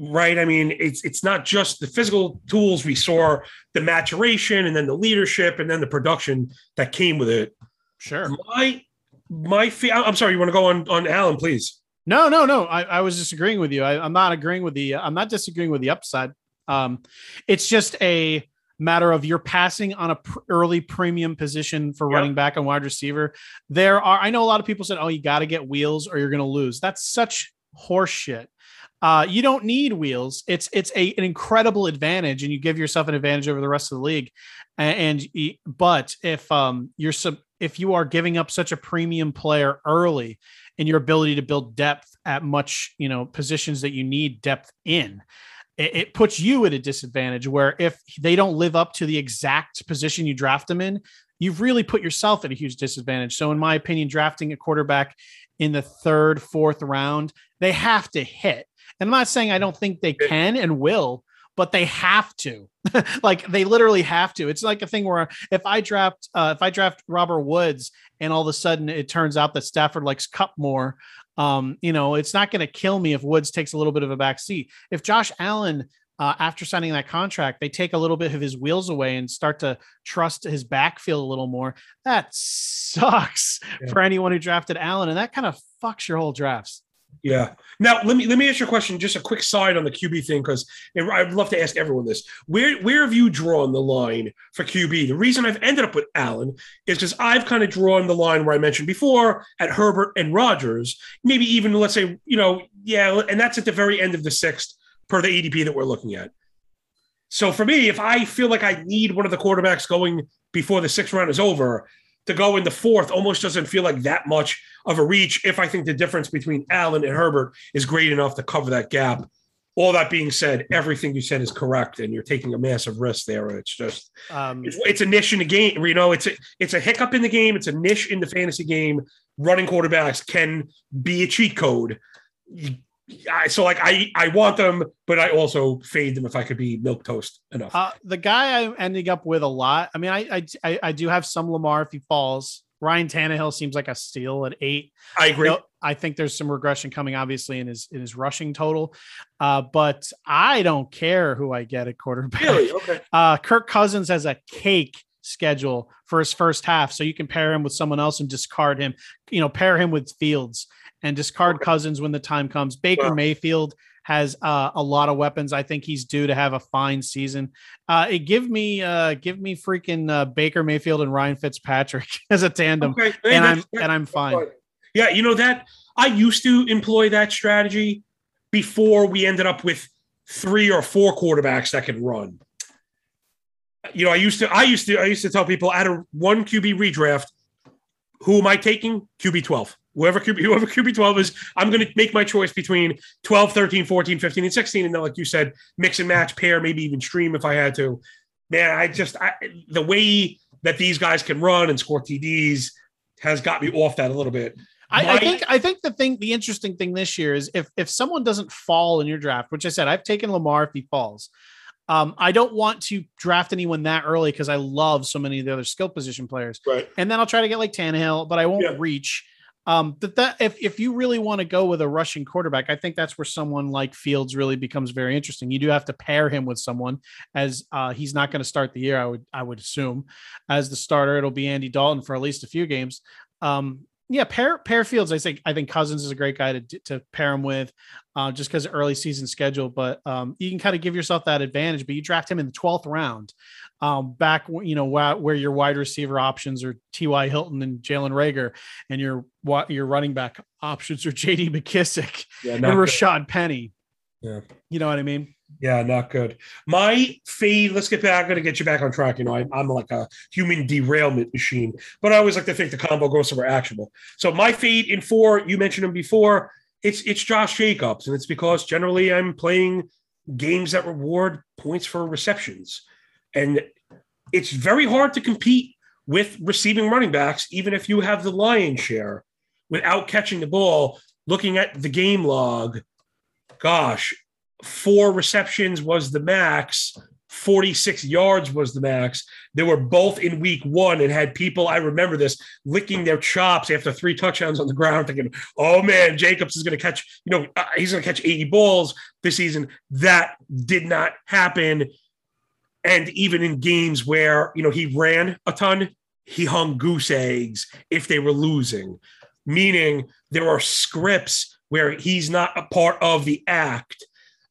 Right. I mean, it's it's not just the physical tools we saw, the maturation and then the leadership and then the production that came with it. Sure. My my I'm sorry, you want to go on on Allen, please. No, no, no. I, I was disagreeing with you. I, am not agreeing with the I'm not disagreeing with the upside. Um, it's just a matter of you're passing on a pr- early premium position for yep. running back and wide receiver. There are I know a lot of people said, "Oh, you got to get wheels or you're going to lose." That's such horseshit. Uh, you don't need wheels. It's it's a, an incredible advantage, and you give yourself an advantage over the rest of the league. And, and but if um you're sub, if you are giving up such a premium player early in your ability to build depth at much you know positions that you need depth in, it, it puts you at a disadvantage. Where if they don't live up to the exact position you draft them in, you've really put yourself at a huge disadvantage. So, in my opinion, drafting a quarterback in the third, fourth round, they have to hit. And I'm not saying I don't think they can and will, but they have to. <laughs> like they literally have to. It's like a thing where if I draft uh, if I draft Robert Woods and all of a sudden it turns out that Stafford likes Kupp more, um, you know, it's not going to kill me if Woods takes a little bit of a back seat. If Josh Allen uh, after signing that contract, they take a little bit of his wheels away and start to trust his backfield a little more. That sucks yeah. for anyone who drafted Allen, and that kind of fucks your whole drafts. Yeah. Now let me let me ask you a question. Just a quick side on the QB thing, because I'd love to ask everyone this. Where where have you drawn the line for QB? The reason I've ended up with Allen is because I've kind of drawn the line where I mentioned before at Herbert and Rodgers. Maybe even let's say you know yeah, and that's at the very end of the sixth per the ADP that we're looking at. So for me, if I feel like I need one of the quarterbacks going before the sixth round is over, to go in the fourth almost doesn't feel like that much of a reach if I think the difference between Allen and Herbert is great enough to cover that gap. All that being said, everything you said is correct, and you're taking a massive risk there. It's just um, it's, it's, a niche in the game. You know, it's a it's a hiccup in the game. It's a niche in the fantasy game. Running quarterbacks can be a cheat code. I, so like I I want them, but I also fade them if I could be milk toast enough. Uh, the guy I'm ending up with a lot. I mean, I I I do have some Lamar if he falls. Ryan Tannehill seems like a steal at eight. I agree. I think there's some regression coming, obviously, in his in his rushing total. Uh, but I don't care who I get at quarterback. Really? Okay. <laughs> Uh, Kirk Cousins has a cake schedule for his first half, so you can pair him with someone else and discard him. You know, pair him with Fields and discard okay. Cousins when the time comes. Baker Mayfield has uh, a lot of weapons. I think he's due to have a fine season. Uh, give me, uh, give me freaking uh, Baker Mayfield and Ryan Fitzpatrick <laughs> as a tandem, okay. hey, and I'm and I'm fine. Yeah, you know that I used to employ that strategy before we ended up with three or four quarterbacks that could run. You know, I used to, I used to, I used to tell people at a one QB redraft, who am I taking? QB 12. Whoever QB, whoever QB 12 is, I'm going to make my choice between 12, 13, 14, 15, and 16. And then, like you said, mix and match, pair, maybe even stream if I had to. Man, I just, I, the way that these guys can run and score TDs has got me off that a little bit. I, My- I think I think the thing the interesting thing this year is if if someone doesn't fall in your draft, which I said I've taken Lamar if he falls. Um, I don't want to draft anyone that early because I love so many of the other skill position players. Right. And then I'll try to get like Tannehill, but I won't Yeah. reach. Um, that that if if you really want to go with a rushing quarterback, I think that's where someone like Fields really becomes very interesting. You do have to pair him with someone as uh, he's not going to start the year. I would I would assume as the starter, it'll be Andy Dalton for at least a few games. Um, yeah, pair pair Fields. I think I think Cousins is a great guy to to pair him with, uh, just because of early season schedule. But um, you can kind of give yourself that advantage. But you draft him in the twelfth round, um, back you know where, where your wide receiver options are T.Y. Hilton and Jalen Reagor, and your what your running back options are <laughs> J.D. McKissic Yeah, and not good. Rashaad Penny. Yeah. you know what I mean. Yeah, not good. My fade, let's get back. I'm to get you back on track. You know, I, I'm like a human derailment machine, but I always like to think the combo goes somewhere actionable. So my feed in four, you mentioned him before. It's it's Josh Jacobs, and it's because generally I'm playing games that reward points for receptions, and it's very hard to compete with receiving running backs, even if you have the lion's share, without catching the ball. Looking at the game log, gosh, four receptions was the max. 46 yards was the max. They were both in week one and had people, I remember this, licking their chops after three touchdowns on the ground, thinking, oh man, Jacobs is going to catch, you know, uh, he's going to catch 80 balls this season. That did not happen. And even in games where, you know, he ran a ton, he hung goose eggs if they were losing, meaning there are scripts where he's not a part of the act.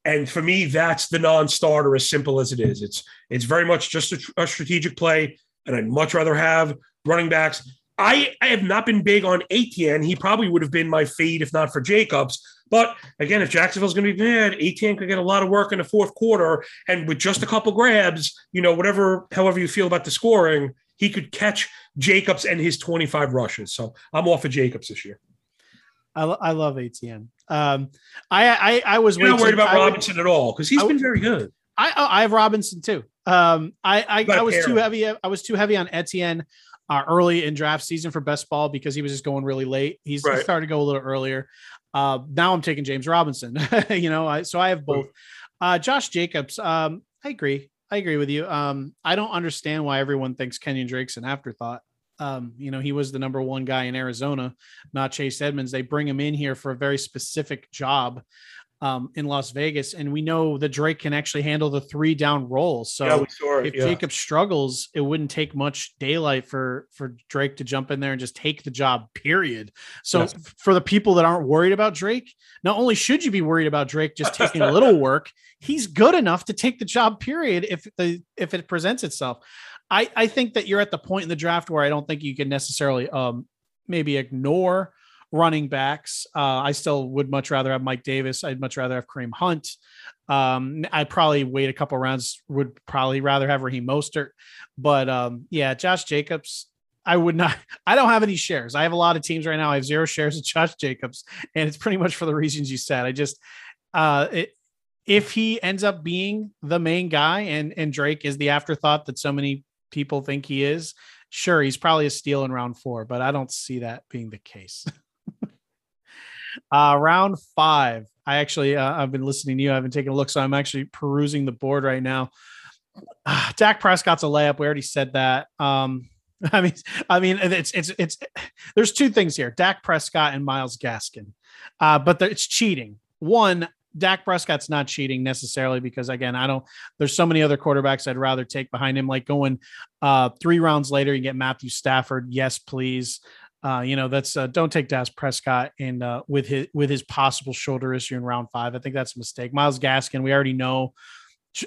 And for me, that's the non-starter, as simple as it is. It's it's very much just a, a strategic play, and I'd much rather have running backs. I, I have not been big on Etienne. He probably would have been my fade if not for Jacobs. But again, if Jacksonville's going to be bad, Etienne could get a lot of work in the fourth quarter, and with just a couple grabs, you know, whatever, however you feel about the scoring, he could catch Jacobs and his 25 rushes. So I'm off of Jacobs this year. I, I love Etienne. Um, I I, I was You're not worried about I would- Robinson at all because he's I been very good. I I have Robinson too. Um, I I, I was too heavy. I was too heavy on Etienne uh, early in draft season for best ball because he was just going really late. He's he started to go a little earlier. Uh, now I'm taking James Robinson. <laughs> you know, I, so I have both. Uh, Josh Jacobs. Um, I agree. I agree with you. Um, I don't understand why everyone thinks Kenyan Drake's an afterthought. Um, you know, he was the number one guy in Arizona, not Chase Edmonds. They bring him in here for a very specific job um, in Las Vegas, and we know that Drake can actually handle the three down rolls. So yeah, it. if yeah. Jacob struggles, it wouldn't take much daylight for for Drake to jump in there and just take the job. Period. So Yes. for the people that aren't worried about Drake, not only should you be worried about Drake just taking a little <laughs> work, he's good enough to take the job. Period. If the if it presents itself, I I think that you're at the point in the draft where I don't think you can necessarily um maybe ignore running backs. Uh, I still would much rather have Mike Davis. I'd much rather have Kareem Hunt. Um, I'd probably wait a couple rounds. Would probably rather have Raheem Mostert, but um, yeah, Josh Jacobs. I would not. <laughs> I don't have any shares. I have a lot of teams right now. I have zero shares of Josh Jacobs, and it's pretty much for the reasons you said. I just, uh, it, if he ends up being the main guy, and and Drake is the afterthought that so many people think he is, sure, he's probably a steal in round four, but I don't see that being the case. <laughs> uh, round five. I actually, uh, I've been listening to you. I've been taking a look, so I'm actually perusing the board right now. Uh, Dak Prescott's a layup. We already said that. Um, <laughs> I mean, I mean, it's it's it's. There's two things here: Dak Prescott and Myles Gaskin, uh, but it's cheating. One, Dak Prescott's not cheating necessarily because again, I don't. There's so many other quarterbacks I'd rather take behind him. Like going uh, three rounds later, you get Matthew Stafford. Yes, please. Uh, you know that's uh, don't take Dak Prescott in uh, with his with his possible shoulder issue in round five. I think that's a mistake. Myles Gaskin, we already know.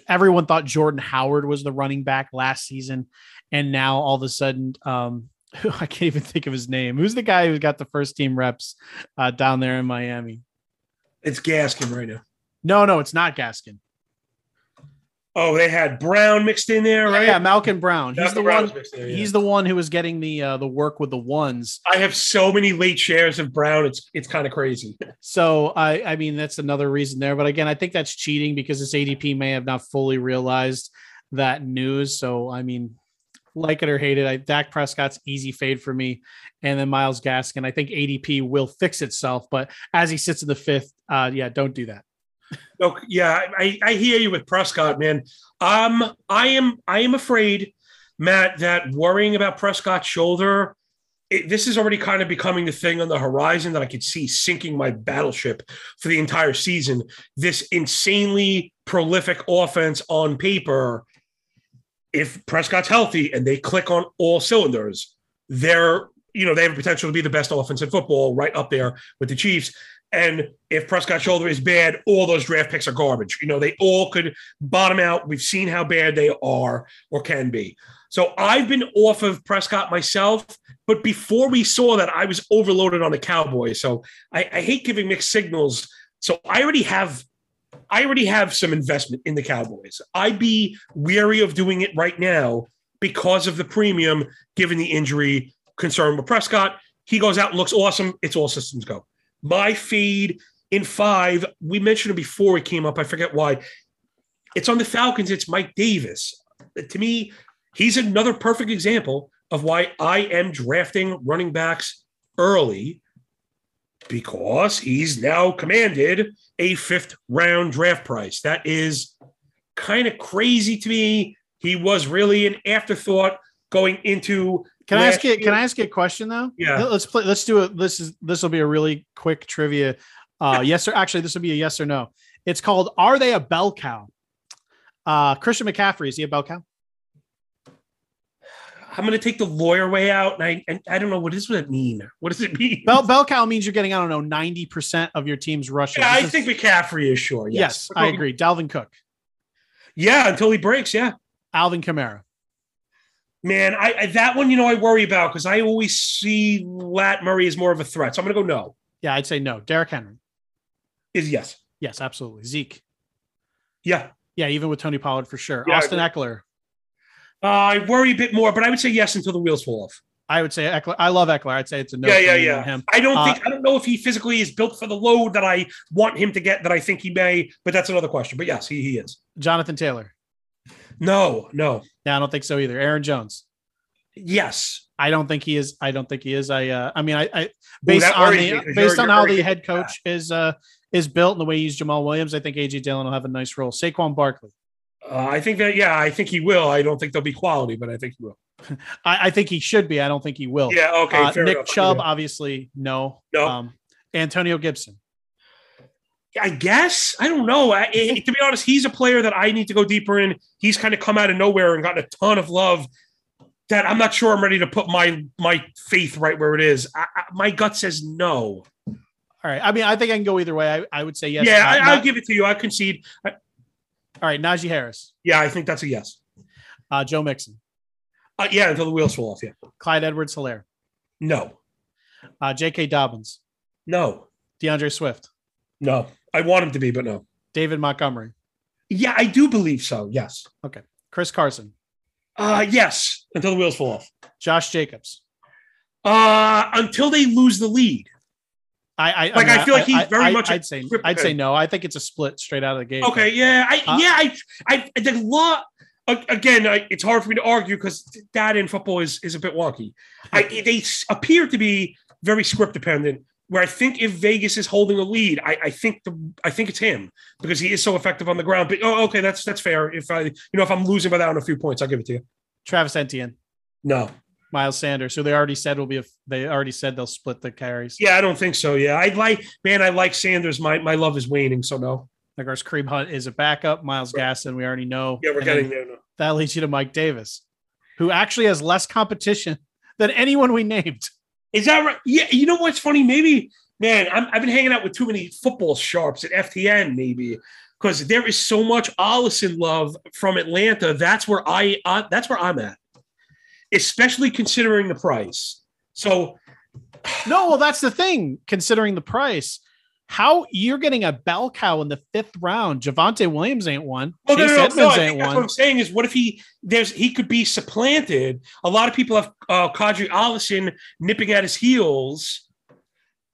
Everyone thought Jordan Howard was the running back last season, and now all of a sudden, um, <laughs> I can't even think of his name. Who's the guy who got the first team reps uh, down there in Miami? It's Gaskin right now. No, no, it's not Gaskin. Oh, they had Brown mixed in there, right? Yeah, Malcolm Brown. He's Malcolm the one. in yeah. He's the one who was getting the uh, the work with the ones. I have so many late shares of Brown. It's it's kind of crazy. So I I mean that's another reason there. But again, I think that's cheating because this ADP may have not fully realized that news. So I mean, like it or hate it, I, Dak Prescott's easy fade for me, and then Myles Gaskin. I think ADP will fix itself, but as he sits in the fifth, uh, yeah, don't do that. No, yeah, I, I hear you with Prescott, man. Um, I am I am afraid, Matt, that worrying about Prescott's shoulder, it, this is already kind of becoming the thing on the horizon that I could see sinking my battleship for the entire season. This insanely prolific offense on paper, if Prescott's healthy and they click on all cylinders, they're you know they have potential to be the best offense in football, right up there with the Chiefs. And if Prescott's shoulder is bad, all those draft picks are garbage. You know, they all could bottom out. We've seen how bad they are or can be. So I've been off of Prescott myself, but before we saw that, I was overloaded on the Cowboys. So I, I hate giving mixed signals. So I already have I already have some investment in the Cowboys. I'd be weary of doing it right now because of the premium, given the injury concern with Prescott. He goes out and looks awesome. It's all systems go. My feed in five, we mentioned it before it came up. I forget why. It's on the Falcons. It's Mike Davis. To me, he's another perfect example of why I am drafting running backs early because he's now commanded a fifth round draft price. That is kind of crazy to me. He was really an afterthought going into Can I ask last you? Can. I ask you a question though? Yeah. Let's play. Let's do it. This is this will be a really quick trivia. Uh, <laughs> yes or actually, this will be a yes or no. It's called "Are they a bell cow?" Uh, Christian McCaffrey is he a bell cow? I'm going to take the lawyer way out, and I and I don't know what does that mean. What does it mean? Bell bell cow means you're getting I don't know ninety percent of your team's rushing. yeah, I think McCaffrey is sure. yes, Yes, I agree. Dalvin Cook, Yeah, until he breaks. Yeah, Alvin Kamara. Man, I, I that one you know I worry about because I always see Lat Murray as more of a threat. So I'm going to go no. Yeah, I'd say no. Derrick Henry. Is yes. Yes, absolutely. Zeke. Yeah, Yeah, even with Tony Pollard for sure. Yeah, Austin Ekeler. uh, I worry a bit more, but I would say yes until the wheels fall off. I would say Ekeler. I love Ekeler. I'd say it's a no. yeah, yeah, yeah. Him. I don't Uh, think I don't know if he physically is built for the load that I want him to get. That I think he may, but that's another question. But yes, he he is. Jonathan Taylor. No, no, Yeah, I don't think so either. Aaron Jones. yes. I don't think he is. I don't think he is. I. Uh, I mean, I. I based that on the based you're- on you're how the head coach is uh is built and the way he's Jamaal Williams, I think AJ Dillon will have a nice role. Saquon Barkley. Uh, I think that yeah, I think he will. I don't think they'll be quality, but I think he will. <laughs> I, I think he should be. I don't think he will. Yeah, okay. Uh, Nick enough. Chubb, Yeah. obviously, no. No. Um, Antonio Gibson. I guess I don't know. I, I- to be honest, he's a player that I need to go deeper in. He's kind of come out of nowhere and gotten a ton of love. That I'm not sure I'm ready to put my my faith right where it is. I, I, my gut says no. All right. I mean, I think I can go either way. I, I would say yes. yeah, I, not- I'll give it to you. I concede. All right. Najee Harris. yeah, I think that's a yes. Uh, Joe Mixon. Uh, yeah, until the wheels fall off. Yeah, Clyde Edwards Helaire. no, Uh, J.K. Dobbins. no, D'Andre Swift. no. I want him to be, but no. David Montgomery. Yeah, I do believe so. Yes. Okay. Chris Carson. Uh yes, until the wheels fall off. Josh Jacobs. Uh until they lose the lead. I, I Like, I feel like he's very much I'd say I'd say no. I think it's a split straight out of the gate. Okay, yeah, I Uh, yeah, I I the law again, I, it's hard for me to argue because that in football is is a bit wonky. I, <laughs> they appear to be very script dependent. Where I think if Vegas is holding a lead, I, I think the I think it's him because he is so effective on the ground. But oh, okay, that's that's fair. If I you know if I'm losing by that on a few points, I'll give it to you. Travis Etienne. No, Miles Sanders, who they already said will be a, they already said they'll split the carries. yeah, I don't think so. Yeah, I like man, I like Sanders. My my love is waning, so no. Of course, Kareem Hunt is a backup. Myles Gaskin, we already know. Yeah, we're And getting there. No. That leads you to Mike Davis, who actually has less competition <laughs> than anyone we named. Is that right? Yeah, you know what's funny? Maybe, man, I'm, I've been hanging out with too many football sharps at FTN, maybe because there is so much Ollison love from Atlanta. That's where I, uh, that's where I'm at, especially considering the price. So <sighs> No, well, that's the thing. Considering the price, how you're getting a bell cow in the fifth round. Javonte Williams ain't one. Well, no, Chase no, no, Edmonds no, ain't one. What I'm saying is, what if he there's he could be supplanted? A lot of people have uh, Qadree Ollison nipping at his heels,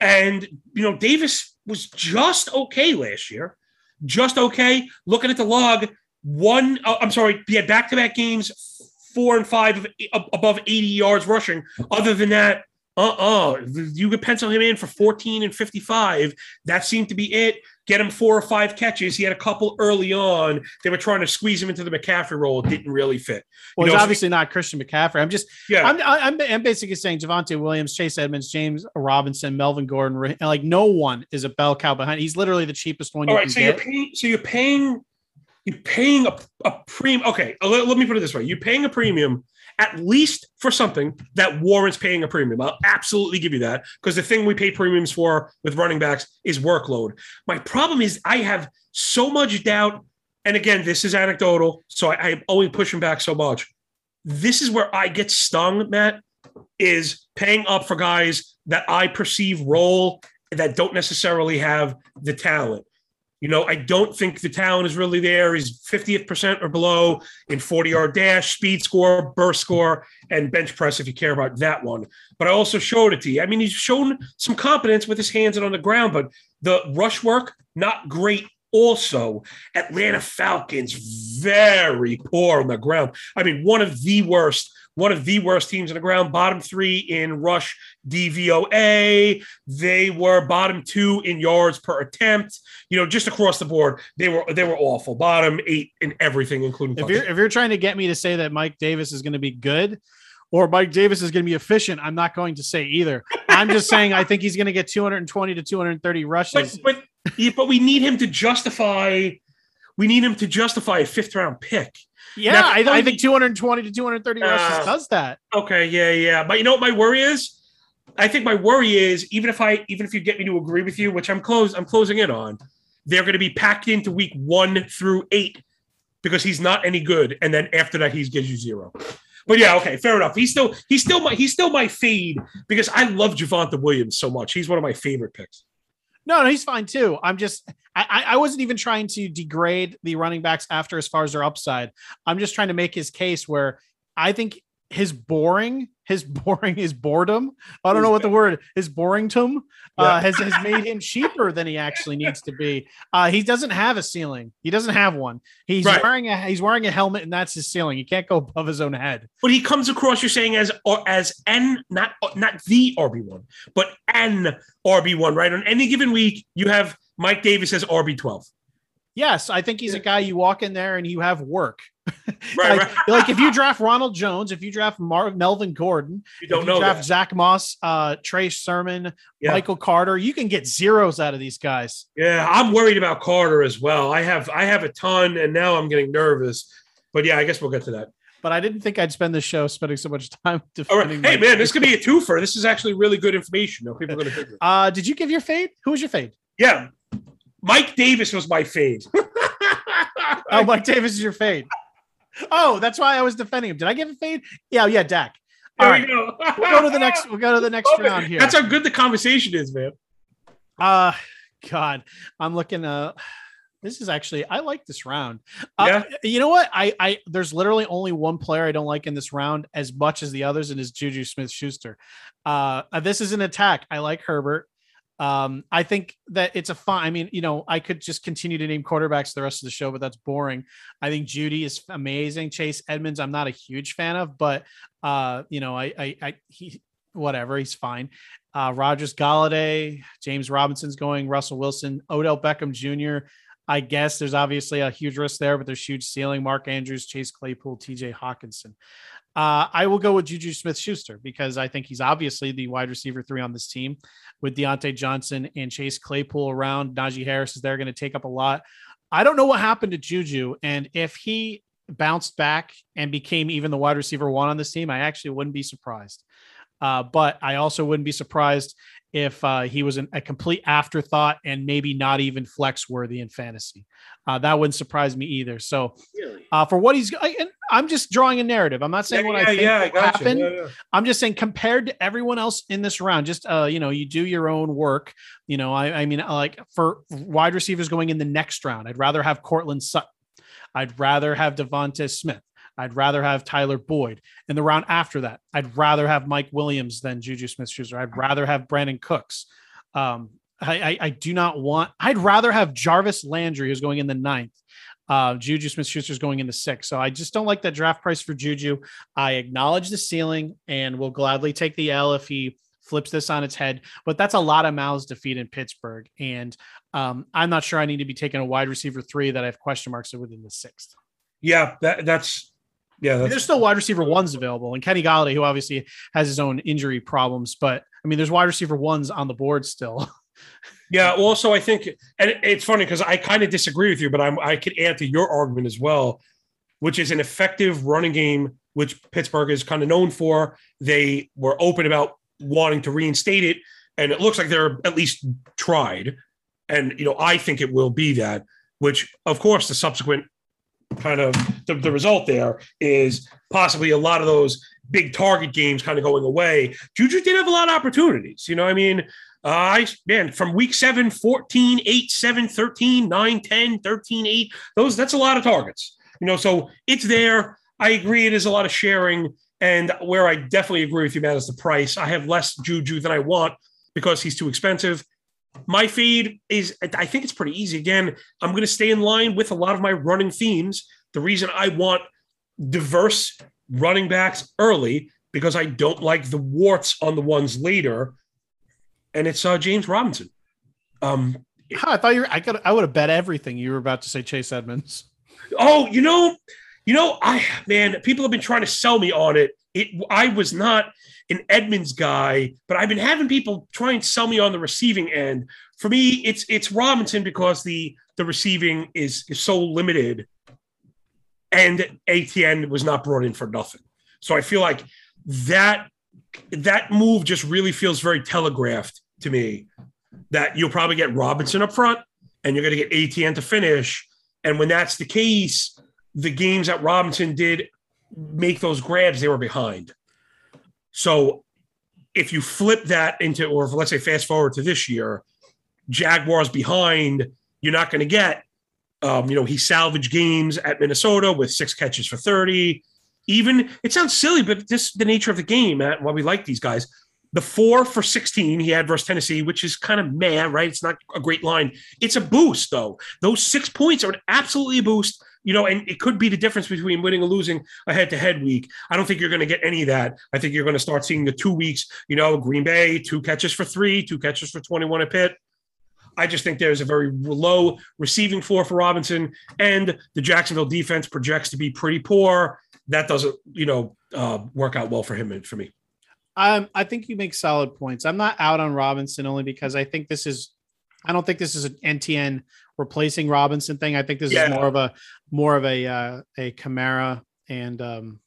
and you know Davis was just okay last year, just okay. Looking at the log, one uh, I'm sorry, he had back to back games, four and five of, above 80 yards rushing. Other than that. Uh-uh. You could pencil him in for 14 and 55. That seemed to be it get him four or five catches. He had a couple early on. They were trying to squeeze him into the McCaffrey role. It didn't really fit. Well, You it's know, obviously not Christian McCaffrey. I'm just, Yeah. I'm, I'm, I'm basically saying Javonte Williams, Chase Edmonds, James Robinson, Melvin Gordon, like no one is a bell cow behind. He's literally the cheapest one you All right. can So get. you're paying. So you're paying. You're paying a, a premium. Okay. uh, Let, let me put it this way: you're paying a premium at least for something that warrants paying a premium. I'll absolutely give you that because the thing we pay premiums for with running backs is workload. My problem is I have so much doubt. And again, this is anecdotal, so I, I'm only pushing back so much. This is where I get stung, Matt, is paying up for guys that I perceive role that don't necessarily have the talent. You know, I don't think the talent is really there. He's 50th percent or below in 40 yard dash, speed score, burst score, and bench press if you care about that one. But I also showed it to you. I mean, he's shown some competence with his hands and on the ground, but the rush work, not great. Also, Atlanta Falcons, very poor on the ground. I mean, one of the worst, one of the worst teams on the ground, bottom three in rush DVOA. They were bottom two in yards per attempt. You know, just across the board, they were they were awful. Bottom eight in everything, including if you're if you're trying to get me to say that Mike Davis is going to be good or Mike Davis is going to be efficient, I'm not going to say either. I'm just saying I think he's going to get 220 to 230 rushes. but but but we need him to justify. We need him to justify a fifth round pick. Yeah, now, I, I think 220 to 230 rushes Uh, does that. Okay, yeah, yeah. But you know what my worry is? I think my worry is even if I even if you get me to agree with you, which I'm close, I'm closing in on, they're going to be packed into week one through eight because he's not any good, and then after that he gives you zero. But yeah, okay, fair enough. He's still he's still my he's still my fade because I love Javonte Williams so much. He's one of my favorite picks. No, no, he's fine too. I'm just I, I wasn't even trying to degrade the running backs after as far as their upside. I'm just trying to make his case where I think his boring, his boring, his boredom. I don't know what the word his boringtum uh, Yeah. has has made him cheaper than he actually needs to be. Uh, he doesn't have a ceiling. He doesn't have one. He's Right. wearing a he's wearing a helmet, and that's his ceiling. He can't go above his own head. But he comes across you're saying as or as n not not the RB one, but an RB one, right? On any given week, you have Mike Davis as RB twelve. Yes, I think he's a guy you walk in there and you have work. <laughs> Right, like, right. like if you draft Ronald Jones, if you draft Mar- Melvin Gordon, You don't if you know draft that. Zach Moss, uh, Trey Sermon, Yeah. Michael Carter, you can get zeros out of these guys. Yeah, I'm worried about Carter as well. I have I have a ton, and now I'm getting nervous. But yeah, I guess we'll get to that. But I didn't think I'd spend the show spending so much time <laughs> All right, defending. hey man, this could be a twofer. This is actually really good information. Though people are going to figure. Uh, did you give your fade? Who was your fade? Yeah, Mike Davis was my fade. <laughs> Oh, Mike Davis is your fade. Oh, that's why I was defending him. Did I give a fade? Yeah, yeah, Dak. All There right, we go. we'll go to the next. We'll go to the next round here. That's how good the conversation is, man. Uh God, I'm looking uh this is actually I like this round. Uh, you know what? I I there's literally only one player I don't like in this round as much as the others, and is Juju Smith Schuster. Uh this is an attack. I like Herbert. Um, I think that it's a fine. I mean, you know, I could just continue to name quarterbacks the rest of the show, but that's boring. I think Jeudy is amazing. Chase Edmonds, I'm not a huge fan of, but uh, you know, I I, I he whatever, he's fine. Uh, Rodgers Golladay, James Robinson's going, Russell Wilson, Odell Beckham Jr. I guess there's obviously a huge risk there, but there's huge ceiling. Mark Andrews, Chase Claypool, TJ Hockenson. Uh, I will go with Juju Smith Schuster because I think he's obviously the wide receiver three on this team with Diontae Johnson and Chase Claypool around. Najee Harris is there going to take up a lot. I don't know what happened to Juju. And if he bounced back and became even the wide receiver one on this team, I actually wouldn't be surprised. Uh, but I also wouldn't be surprised if uh, he was an, a complete afterthought and maybe not even flex worthy in fantasy. Uh, that wouldn't surprise me either. So, Really? uh, for what he's, I, and I'm just drawing a narrative. I'm not saying what I think will gotcha. happen. Yeah, yeah. I'm just saying compared to everyone else in this round, just uh, you know, you do your own work. You know, I, I mean, like for wide receivers going in the next round, I'd rather have Courtland Sutton. I'd rather have Devonta Smith. I'd rather have Tyler Boyd. In the round after that, I'd rather have Mike Williams than Juju Smith Schuster. I'd rather have Brandin Cooks. Um, I, I, I do not want, I'd rather have Jarvis Landry, who's going in the ninth. Uh, Juju Smith Schuster's going in the sixth. So I just don't like that draft price for Juju. I acknowledge the ceiling and will gladly take the L if he flips this on its head. But that's a lot of mouths to feed in Pittsburgh. And um, I'm not sure I need to be taking a wide receiver three that I have question marks within the sixth. Yeah, that, that's yeah. There's still wide receiver ones available, and Kenny Golladay, who obviously has his own injury problems, but I mean, there's wide receiver ones on the board still. <laughs> Yeah. Also, I think, and it's funny because I kind of disagree with you, but I'm, I could add to your argument as well, which is an effective running game, which Pittsburgh is kind of known for. They were open about wanting to reinstate it, and it looks like they're at least tried. And you know, I think it will be that. Which, of course, the subsequent kind of the, the result there is possibly a lot of those big target games kind of going away. Juju did have a lot of opportunities. You know, I mean, I man, from week 7, 14, 8, 7, 13, 9, 10, 13, 8, those that's a lot of targets. You know, so it's there. I agree it is a lot of sharing. And where I definitely agree with you, Matt, is the price. I have less Juju than I want because he's too expensive. My feed is, I think it's pretty easy. Again, I'm going to stay in line with a lot of my running themes. The reason I want diverse running backs early because I don't like the warts on the ones later. And it's uh, James Robinson. Um, I thought you were, I could, I would have bet everything you were about to say Chase Edmonds. oh, you know, you know, I man, people have been trying to sell me on it. It I was not an Edmonds guy, but I've been having people try and sell me on the receiving end. For me, it's it's Robinson because the the receiving is is so limited, and Etienne was not brought in for nothing. So I feel like that that move just really feels very telegraphed to me. That you'll probably get Robinson up front, and you're going to get Etienne to finish. And when that's the case, the games that Robinson did make those grabs, they were behind. So if you flip that into, or let's say fast forward to this year, Jaguars behind, you're not going to get, um, you know, he salvaged games at Minnesota with six catches for 30. Even it sounds silly, but this the nature of the game, Matt, why we like these guys. The four for 16 he had versus Tennessee, which is kind of mad, right? It's not a great line. It's a boost, though. Those six points are an absolutely boost, you know, and it could be the difference between winning or losing a head to head week. I don't think you're going to get any of that. I think you're going to start seeing the two weeks, you know, Green Bay, two catches for three, two catches for 21 at Pitt. I just think there's a very low receiving floor for Robinson, and the Jacksonville defense projects to be pretty poor. That doesn't, you know, uh, work out well for him and for me. Um, I think you make solid points. I'm not out on Robinson only because I think this is, I don't think this is an Etienne replacing Robinson thing. I think this Yeah. is more of a more of a uh, a Kamara and um,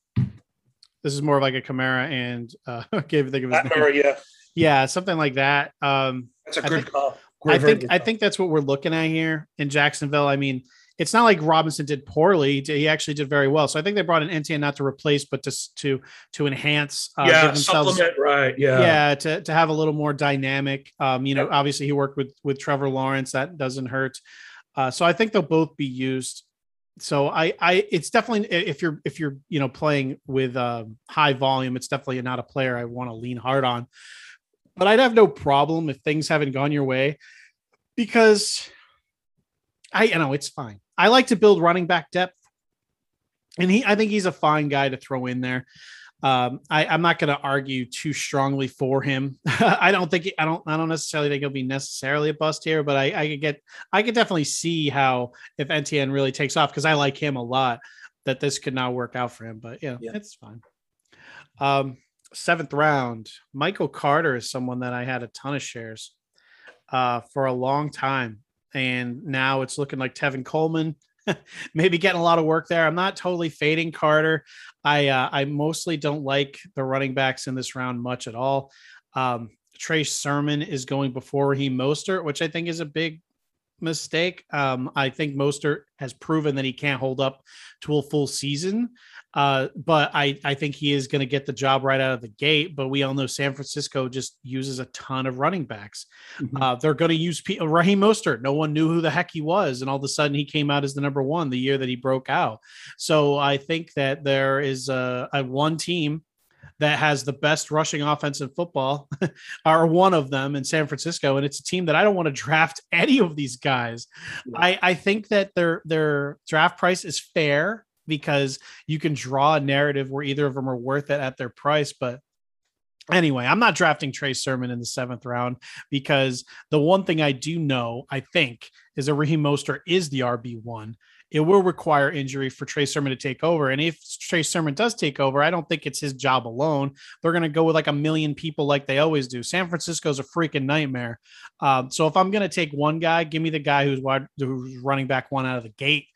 this is more of like a Kamara and uh, <laughs> I can't think of his Matt. Murray, yeah, yeah, something like that. Um, that's a I good think- call. I think good I think that's what we're looking at here in Jacksonville. I mean, it's not like Robinson did poorly; He actually did very well. So I think they brought an Etienne not to replace, but to to to enhance. Uh, yeah, supplement, right? Yeah, yeah to, to have a little more dynamic. Um you know obviously he worked with with trevor lawrence. That doesn't hurt. Uh so i think they'll both be used. So i i it's definitely if you're if you're you know playing with um high volume it's definitely not a player i want to lean hard on. But i'd have no problem if things haven't gone your way because i you know it's fine i like to build running back depth and he i think he's a fine guy to throw in there um, I, I'm not going to argue too strongly for him. <laughs> I don't think I don't I don't necessarily think he'll be necessarily a bust here, but I, I could get I could definitely see how if Etienne really takes off because I like him a lot that this could not work out for him. But yeah, Yeah. it's fine. Um, seventh round, Michael Carter is someone that I had a ton of shares uh, for a long time, and now it's looking like Tevin Coleman. <laughs> Maybe getting a lot of work there. I'm not totally fading Carter. I uh, I mostly don't like the running backs in this round much at all. Um, Trey Sermon is going before he Mostert, which I think is a big mistake. Um, I think Mostert has proven that he can't hold up to a full season. Uh, but I, I think he is going to get the job right out of the gate. But we all know San Francisco just uses a ton of running backs. Mm-hmm. Uh, they're going to use P- Raheem Mostert. No one knew who the heck he was, and all of a sudden he came out as the number one the year that he broke out. So I think that there is a, a one team that has the best rushing offense in football, <laughs> are one of them in San Francisco, and it's a team that I don't want to draft <laughs> any of these guys. Yeah. I, I think that their their draft price is fair because you can draw a narrative where either of them are worth it at their price. But anyway, I'm not drafting Trey Sermon in the seventh round because the one thing I do know, I think, is that Raheem Mostert is the RB one. It will require injury for Trey Sermon to take over. And if Trey Sermon does take over, I don't think it's his job alone. They're going to go with like a million people like they always do. San Francisco's a freaking nightmare. Um, so if I'm going to take one guy, give me the guy who's wide, who's running back one out of the gate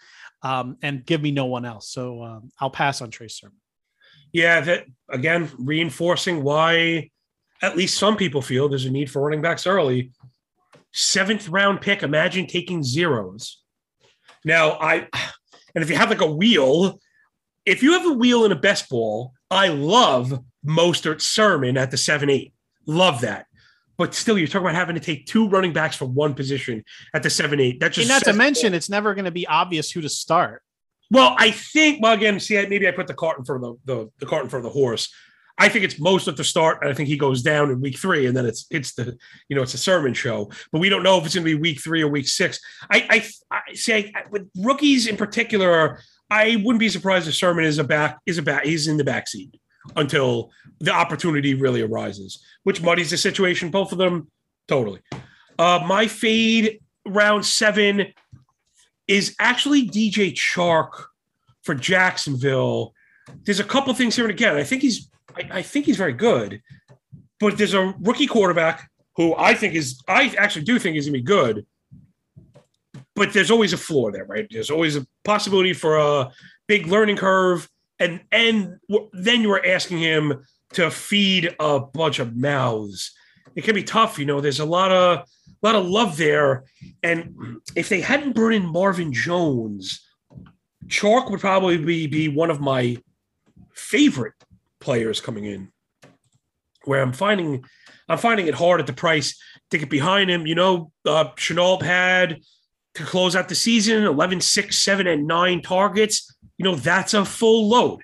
um, and give me no one else. So um, I'll pass on Trey Sermon. Yeah, that again, reinforcing why at least some people feel there's a need for running backs early. Seventh round pick, imagine taking zeros. Now, I, and if you have like a wheel, if you have a wheel in a best ball, I love Mostert Sermon at the 7 8. Love that but still, you're talking about having to take two running backs from one position at the seven eight. That just and not to mention, it's never going to be obvious who to start. Well, I think. Well, again, see, maybe I put the cart in front of the, the, the cart in front of the horse. I think it's most at the start, and I think he goes down in week three, and then it's it's the you know it's a sermon show, but we don't know if it's going to be week three or week six. I I, I say I, with rookies in particular, I wouldn't be surprised if Sermon is a back is a back he's in the back seat until the opportunity really arises, which muddies the situation. Both of them, totally. Uh, my fade round seven is actually DJ Chark for Jacksonville. There's a couple things here and again. I think he's I, I think he's very good, but there's a rookie quarterback who I think is I actually do think is gonna be good. But there's always a floor there, right? There's always a possibility for a big learning curve and and then you were asking him to feed a bunch of mouths. It can be tough, you know. There's a lot of a lot of love there, and if they hadn't brought in Marvin Jones, Chark would probably be be one of my favorite players coming in. Where I'm finding I'm finding it hard at the price to get behind him. You know, uh, Shenault had to close out the season 11, 6, 7, and 9 targets you know, that's a full load.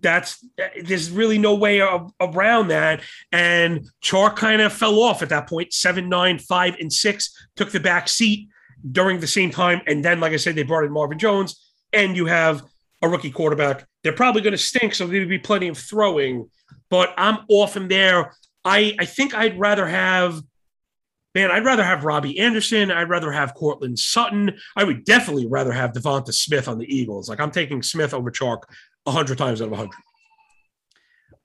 That's there's really no way around that. And Char kind of fell off at that point. Seven, nine, five, and six took the back seat during the same time. And then, like I said, they brought in Marvin Jones, and you have a rookie quarterback. They're probably going to stink, so there'll be plenty of throwing. But I'm off him there. I I think I'd rather have man, I'd rather have Robbie Anderson. I'd rather have Courtland Sutton. I would definitely rather have Devonta Smith on the Eagles. Like I'm taking Smith over Chark a hundred times out of a hundred.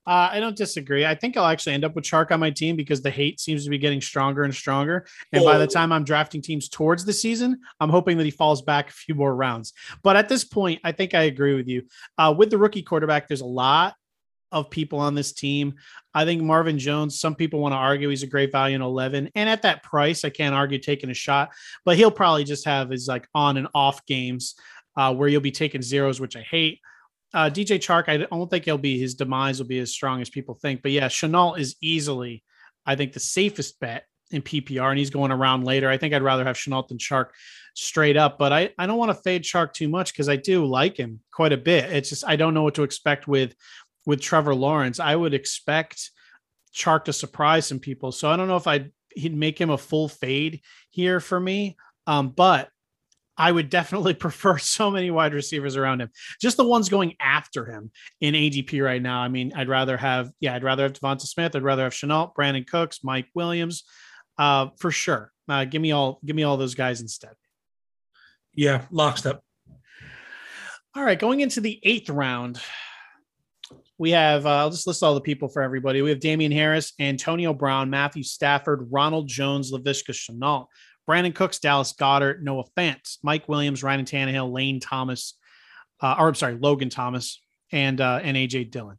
Uh, I don't disagree. I think I'll actually end up with Chark on my team because the hate seems to be getting stronger and stronger. And oh. by the oh. time I'm drafting teams towards the season, I'm hoping that he falls back a few more rounds. But at this point, I think I agree with you. Uh, with the rookie quarterback, there's a lot of people on this team. I think Marvin Jones, some people want to argue he's a great value in 11. And at that price, I can't argue taking a shot, but he'll probably just have his like on and off games uh, where you'll be taking zeros, which I hate. Uh, DJ Chark, I don't think he'll be his demise will be as strong as people think. But yeah, Shenault is easily, I think, the safest bet in PPR, and he's going around later. I think I'd rather have Shenault than Chark straight up, but I, I don't want to fade Chark too much because I do like him quite a bit. It's just I don't know what to expect with with Trevor Lawrence, I would expect Chark to surprise some people. So I don't know if I'd he'd make him a full fade here for me. Um, but I would definitely <laughs> prefer so many wide receivers around him. Just the ones going after him in ADP right now. I mean, I'd rather have, yeah, I'd rather have Devonta Smith. I'd rather have Shenault, Brandin Cooks, Mike Williams, uh, for sure. Uh, give me all, give me all those guys instead. Yeah, lockstep. All right, going into the eighth round, we have, uh, I'll just list all the people for everybody. We have Damien Harris, Antonio Brown, Matthew Stafford, Ronald Jones, Laviska Shenault, Brandin Cooks, Dallas Goedert, Noah Fant, Mike Williams, Ryan Tannehill, Lane Thomas, uh, or I'm sorry, Logan Thomas, and uh, and AJ Dillon.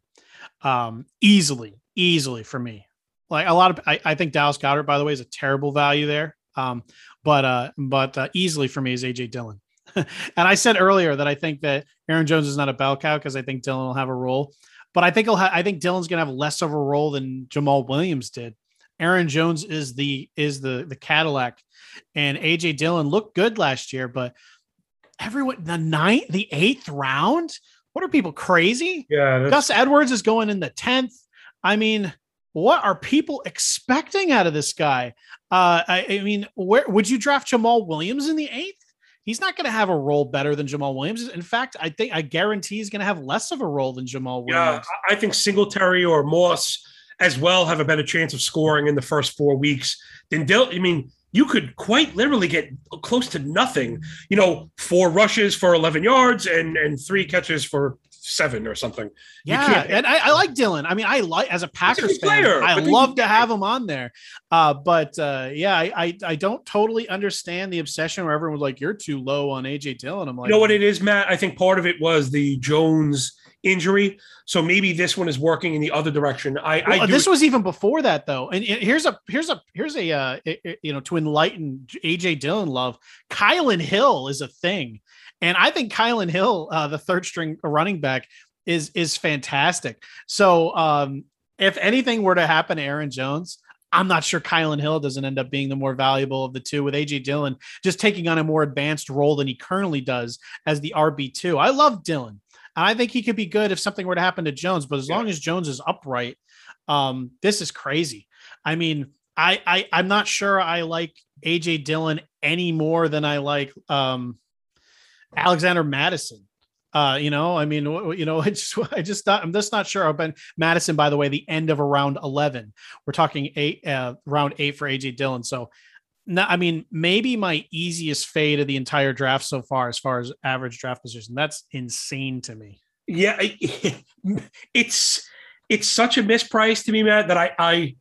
Um, easily, easily for me, Like a lot of, I, I think Dallas Goedert, by the way, is a terrible value there. Um, but uh, but uh, easily for me is AJ Dillon. <laughs> and I said earlier that I think that Aaron Jones is not a bell cow because I think Dillon will have a role. But I think he'll ha- I think Dillon's going to have less of a role than Jamaal Williams did. Aaron Jones is the is the the Cadillac, and AJ Dillon looked good last year, but everyone the ninth, the eighth round. What are people crazy? Yeah, Gus Edwards is going in the tenth. I mean, what are people expecting out of this guy? Uh, I, I mean, where would you draft Jamaal Williams in the eighth? He's not going to have a role better than Jamaal Williams. In fact, I think I guarantee he's going to have less of a role than Jamaal Williams. Yeah, I think Singletary or Moss as well have a better chance of scoring in the first four weeks than Dill. I mean, you could quite literally get close to nothing. You know, four rushes for 11 yards and and three catches for seven or something. Yeah, and I, I, like Dillon. I mean, I like as a Packers fan, player, I love to have him on there. Uh, but uh, yeah, I, I, I don't totally understand the obsession where everyone was like, "You're too low on AJ Dillon." I'm like, you know what it is, Matt? I think part of it was the Jones injury. So maybe this one is working in the other direction. I, well, I this was even before that though. And here's a here's a here's a uh, you know to enlighten AJ Dillon love. Kylin Hill is a thing. And I think Kylin Hill, uh, the third string running back, is is fantastic. So um, if anything were to happen to Aaron Jones, I'm not sure Kylin Hill doesn't end up being the more valuable of the two, with AJ Dillon just taking on a more advanced role than he currently does as the RB two. I love Dillon, and I think he could be good if something were to happen to Jones. But as yeah. long as Jones is upright, um, this is crazy. I mean, I, I I'm not sure I like AJ Dillon any more than I like um, Alexander Mattison. Uh, you know, I mean, you know, <laughs> I just, I just not, I'm just not sure. I've been Mattison, by the way, the end of a round 11, we're talking eight, uh, round eight for AJ Dillon. So, no, I mean, maybe my easiest fade of the entire draft so far, as far as average draft position. That's insane to me. Yeah, <laughs> it's it's such a misprice to me, Matt, that I I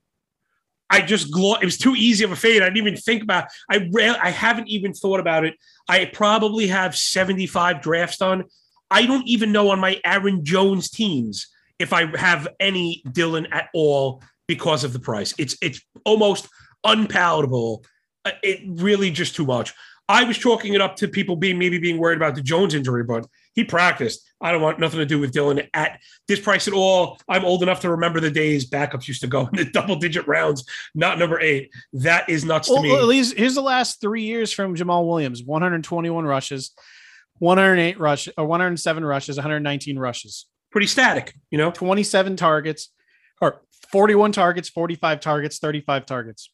I just it was too easy of a fade. I didn't even think about. I ra- I haven't even thought about it. I probably have 75 drafts done. I don't even know on my Aaron Jones teams if I have any Dillon at all because of the price. It's it's almost unpalatable. Uh, it really just too much. I was chalking it up to people being maybe being worried about the Jones injury, but he practiced. I don't want nothing to do with Dillon at this price at all. I'm old enough to remember the days backups used to go <laughs> in the double digit rounds, not number eight. That is nuts well, to me. At least here's the last three years from Jamaal Williams 121 rushes, 108 uh, rushes, or 107 rushes, 119 rushes. Pretty static, you know, 27 targets or 41 targets, 45 targets, 35 targets.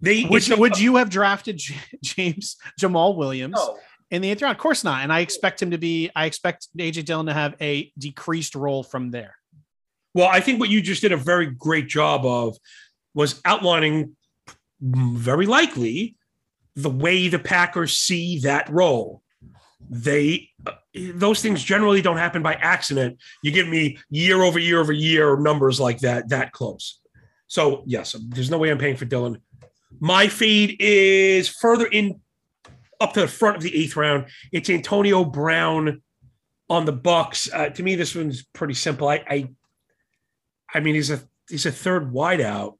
They, would, would you have drafted <laughs> James Jamaal Williams? No in the eighth round? Of course not. And I expect him to be, I expect AJ Dillon to have a decreased role from there. Well, I think what you just did a very great job of was outlining very likely the way the Packers see that role. They those things generally don't happen by accident. You give me year over year over year numbers like that that close. So yes, there's no way I'm paying for Dillon. My fade is further in up to the front of the eighth round. It's Antonio Brown on the Bucks. Uh, to me, this one's pretty simple. I, I, I mean, he's a he's a third wideout,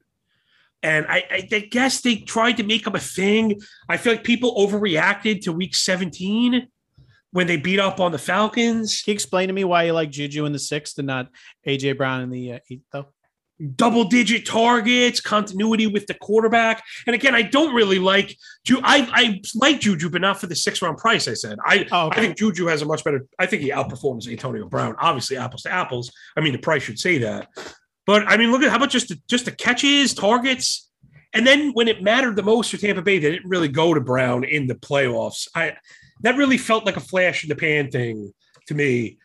and I, I, I guess they tried to make him a thing. I feel like people overreacted to Week 17 when they beat up on the Falcons. Can you explain to me why you like Juju in the sixth and not AJ Brown in the uh, eighth, though? Double digit targets, continuity with the quarterback. And again, I don't really like Ju. I, I like Juju, but not for the six round price. I said I oh, okay. I think Juju has a much better. I think he outperforms Antonio Brown. Obviously, apples to apples. I mean, the price should say that. But I mean, look at how about just the, just the catches, targets, and then when it mattered the most for Tampa Bay, they didn't really go to Brown in the playoffs. I that really felt like a flash in the pan thing to me.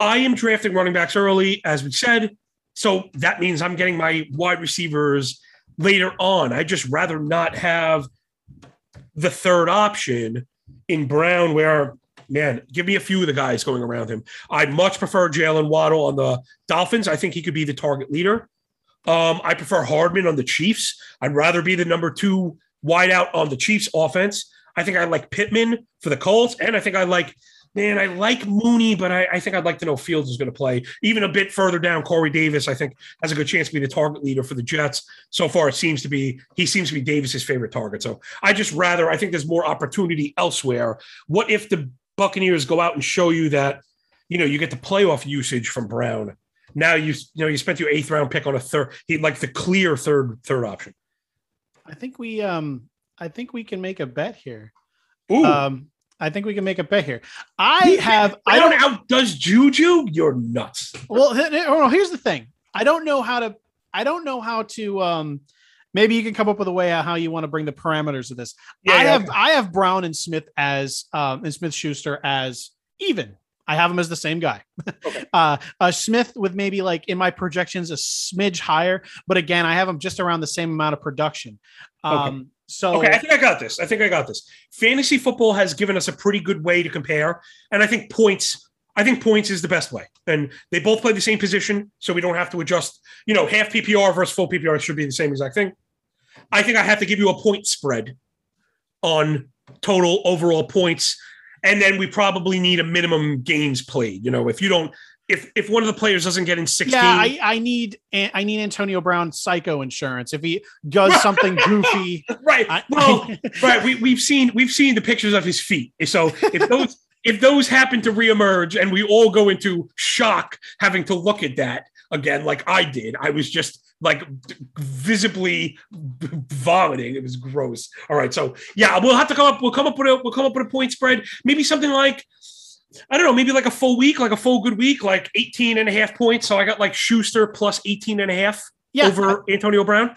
I am drafting running backs early, as we said. So that means I'm getting my wide receivers later on. I just rather not have the third option in Brown, where man, give me a few of the guys going around him. I much prefer Jaylen Waddle on the Dolphins. I think he could be the target leader. Um, I prefer Hardman on the Chiefs. I'd rather be the number two wideout on the Chiefs offense. I think I like Pittman for the Colts, and I think I like man, I like Mooney, but I, I think I'd like to know Fields is going to play. Even a bit further down, Corey Davis, I think, has a good chance to be the target leader for the Jets. So far, it seems to be he seems to be Davis's favorite target. So I just rather I think there's more opportunity elsewhere. What if the Buccaneers go out and show you that you know you get the playoff usage from Brown? Now you you know you spent your eighth round pick on a third, he like the clear third third option. I think we um I think we can make a bet here. Ooh. Um, I think we can make a bet here. I have. I don't. outdoes Juju. You're nuts. Well, oh, here's the thing. I don't know how to. I don't know how to. Um, maybe you can come up with a way how you want to bring the parameters of this. Yeah, I yeah. have. I have Brown and Smith as um, and Smith Schuster as even. I have him as the same guy. Okay. <laughs> uh, uh, Smith with maybe like in my projections a smidge higher, but again, I have him just around the same amount of production. Um, So Okay, I think I got this. I think I got this. Fantasy football has given us a pretty good way to compare, and I think points. I think points is the best way, and they both play the same position, so we don't have to adjust. You know, half PPR versus full PPR should be the same exact thing. I think I have to give you a point spread on total overall points, and then we probably need a minimum games played. You know, if you don't, if if one of the players doesn't get in sixteen, yeah, I, I need I need Antonio Brown psycho insurance. If he does something <laughs> goofy, right? I, well, <laughs> right. We, we've seen we've seen the pictures of his feet. So if those <laughs> if those happen to reemerge and we all go into shock having to look at that again, like I did, I was just like visibly vomiting. It was gross. All right, so yeah, we'll have to come up. We'll come up with a we'll come up with a point spread. Maybe something like. I don't know, maybe like a full week, like a full good week, like 18 and a half points. So I got like Schuster plus 18 and a half yeah, over Antonio Brown.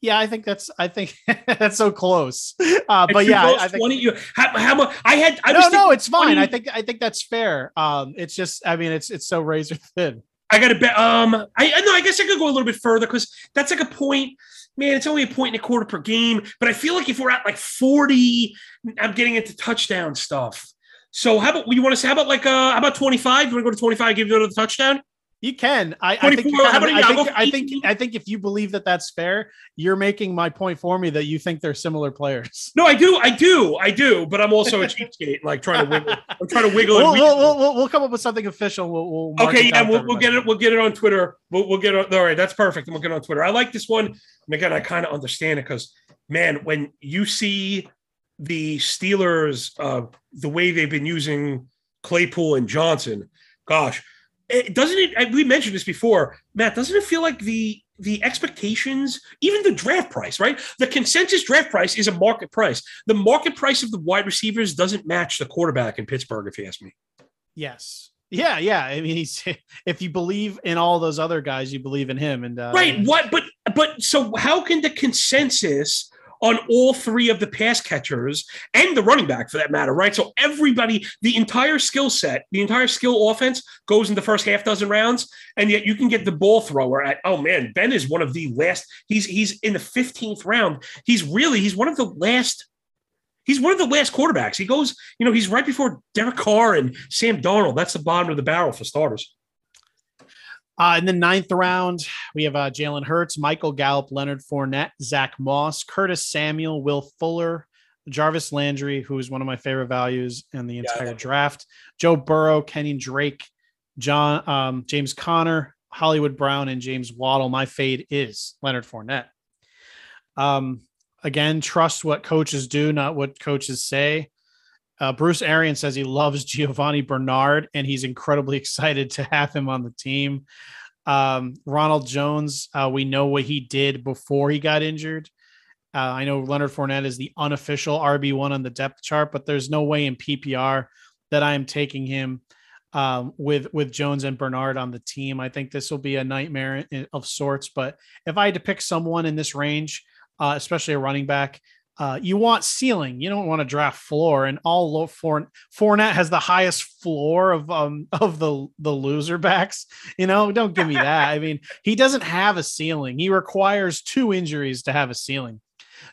yeah, I think that's I think <laughs> that's so close. Uh, but yeah, I, I think 20, you, how, how much I had I no, no, it's fine. 20 I think I think that's fair. Um, it's just I mean it's it's so razor thin. I got to bet. Um, I know. I guess I could go a little bit further because that's like a point. Man, it's only a point and a quarter per game. But I feel like if we're at like forty, I'm getting into touchdown stuff. So how about you want to say? How about like uh, how about twenty five? You want to go to twenty five? Give you another touchdown. You can. I, I think. 24, how I think. I think. I think if you believe that that's fair, you're making my point for me that you think they're similar players. No, I do, I do, I do. But I'm also a cheapskate, like trying to wiggle. I'm trying to wiggle. We'll, we'll, we'll, we'll, come up with something official. We'll, we'll Okay, yeah, we'll, we'll get it. We'll get it on Twitter. We'll, we'll get it. All right, that's perfect. And we'll get it on Twitter. I like this one, and again, I kind of understand it because, man, when you see the Steelers, uh, the way they've been using Claypool and Johnson, gosh, it doesn't it? We mentioned this before, Matt. Doesn't it feel like the the expectations, even the draft price, right? The consensus draft price is a market price. The market price of the wide receivers doesn't match the quarterback in Pittsburgh, if you ask me. Yes. Yeah, yeah. I mean, he's <laughs> if you believe in all those other guys, you believe in him. And uh, right what but but so how can the consensus on all three of the pass catchers and the running back for that matter right so everybody the entire skill set the entire skill offense goes in the first half dozen rounds and yet you can get the ball thrower at oh man ben is one of the last he's he's in the 15th round he's really he's one of the last He's one of the last quarterbacks. He goes, you know, he's right before Derek Carr and Sam Darnold. That's the bottom of the barrel for starters. Uh, in the ninth round, we have uh, Jalen Hurts, Michael Gallup, Leonard Fournette, Zach Moss, Curtis Samuel, Will Fuller, Jarvis Landry, who is one of my favorite values in the entire him. draft, Joe Burrow, Kenyan Drake, John um, James Conner, Hollywood Brown, and James Waddle. My fade is Leonard Fournette. Um, again, trust what coaches do, not what coaches say. Uh, Bruce Arian says he loves Giovani Bernard and he's incredibly <laughs> excited to have him on the team. Um, Ronald Jones, uh, we know what he did before he got injured. Uh, I know Leonard Fournette is the unofficial RB1 on the depth chart, but there's no way in PPR that I am taking him um, with with Jones and Bernard on the team. I think this will be a nightmare of sorts. But if I had to pick someone in this range, uh, especially a running back, uh, you want ceiling. You don't want to draft floor. And all low for Fournette has the highest floor of um <laughs> of the the loser backs. You know, don't give me <laughs> that. I mean, he doesn't have a ceiling. He requires two injuries to have a ceiling.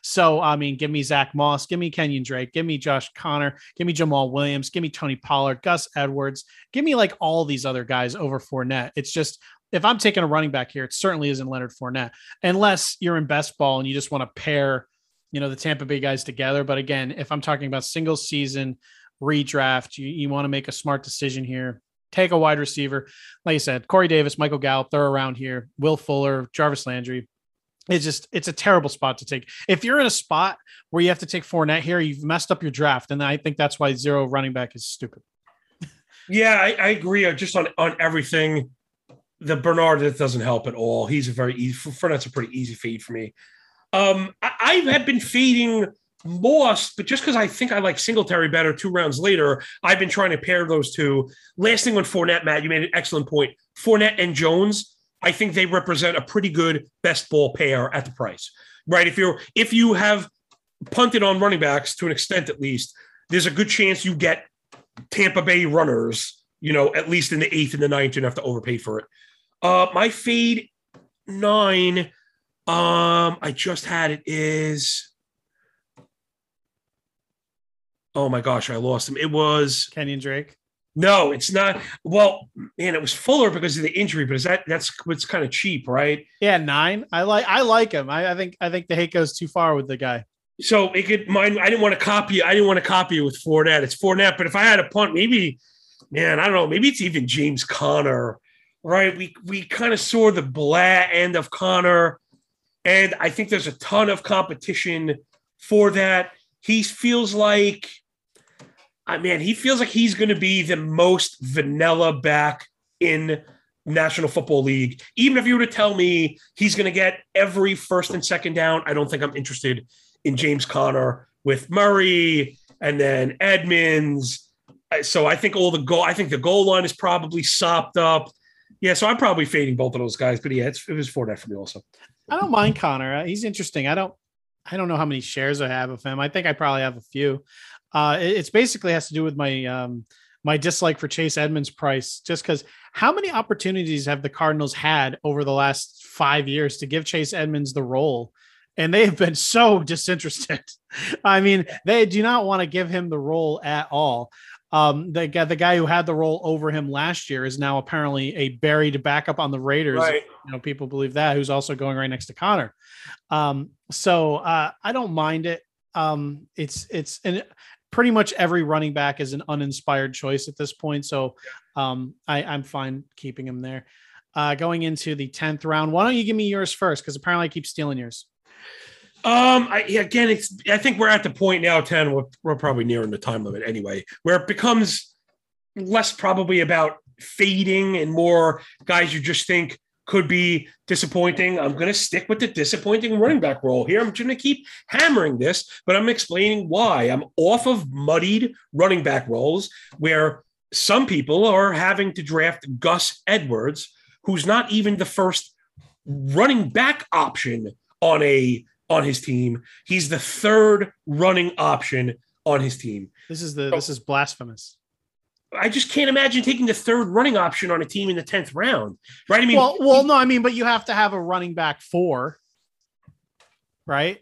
So, I mean, give me Zach Moss, give me Kenyan Drake, give me Josh Connor, give me Jamaal Williams, give me Tony Pollard, Gus Edwards, give me like all these other guys over Fournette. It's just if I'm taking a running back here, it certainly isn't Leonard Fournette, unless you're in best ball and you just want to pair, you know, the Tampa Bay guys together. But again, if I'm talking about single season redraft, you, you want to make a smart decision here. Take a wide receiver. Like I said, Corey Davis, Michael Gallup, they're around here. Will Fuller, Jarvis Landry. It's just it's a terrible spot to take. If you're in a spot where you have to take Fournette here, you've messed up your draft, and I think that's why zero running back is stupid. Yeah, I, I agree. Just on on everything, the Bernard doesn't help at all. He's a very easy. Fournette's a pretty easy feed for me. Um, I, I have been fading Moss, but just because I think I like Singletary better two rounds later, I've been trying to pair those two. Last thing on Fournette, Matt, you made an excellent point. Fournette and Jones, I think they represent a pretty good best ball pair at the price, right? If you're if you have punted on running backs to an extent at least, there's a good chance you get Tampa Bay runners, you know, at least in the eighth and the ninth, you don't have to overpay for it. Uh, my fade nine, um, I just had it is oh my gosh, I lost him. It was Kenyan Drake. No, it's not. Well, man, it was Fuller because of the injury, but is that that's what's kind of cheap, right? Yeah, nine. I like I like him. I, I think I think the hate goes too far with the guy. So it could mine. I didn't want to copy. I didn't want to copy it with Fournette. It's Fournette, but if I had a punt, maybe, man, I don't know. Maybe it's even James Conner, right? We we kind of saw the blah end of Conner, and I think there's a ton of competition for that. He feels like I mean, he feels like he's going to be the most vanilla back in National Football League. Even if you were to tell me he's going to get every first and second down, I don't think I'm interested in James Conner with Murray and then Edmonds. So I think all the goal, I think the goal line is probably sopped up. Yeah, so I'm probably fading both of those guys, but yeah, it was that for me also. I don't mind Conner. He's interesting. I don't, I don't know how many shares I have of him. I think I probably have a few. Uh, it's basically has to do with my um, my dislike for Chase Edmonds' price, just because how many opportunities have the Cardinals had over the last five years to give Chase Edmonds the role? And they have been so <laughs> disinterested. I mean, they do not want to give him the role at all. Um, the guy, the guy who had the role over him last year is now apparently a buried backup on the Raiders. Right. You know, people believe that. Who's also going right next to Conner. Um, so uh, I don't mind it. Um, it's it's and pretty much every running back is an uninspired choice at this point. So um, I, I'm fine keeping him there. Uh, going into the 10th round, why don't you give me yours first? Because apparently I keep stealing yours. Um, I, again, it's, I think we're at the point now, 10, we're, we're probably nearing the time limit anyway, where it becomes less probably about fading and more guys you just think could be disappointing. I'm going to stick with the disappointing running back role here. I'm going to keep hammering this, but I'm explaining why. I'm off of muddied running back roles where some people are having to draft Gus Edwards, who's not even the first running back option on a on his team. He's the third running option on his team. This is the this is blasphemous. I just can't imagine taking the third running option on a team in the tenth round, right? I mean, well, well, no, I mean, but you have to have a running back four, right?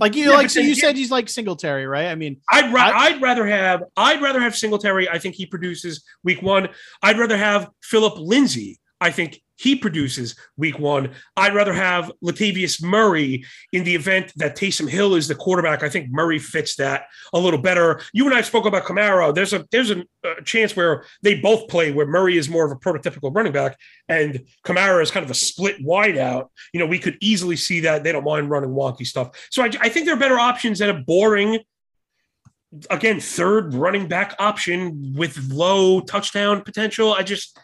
Like you, yeah, like so you said, he's like Singletary, right? I mean, I'd ra- I, would rather have I'd rather have Singletary. I think he produces week one. I'd rather have Philip Lindsay. I think he produces week one. I'd rather have Latavius Murray in the event that Taysom Hill is the quarterback. I think Murray fits that a little better. You and I spoke about Kamara. There's a there's a, a chance where they both play where Murray is more of a prototypical running back and Kamara is kind of a split wide out. You know, we could easily see that they don't mind running wonky stuff. So I, I think there are better options than a boring again third running back option with low touchdown potential. I just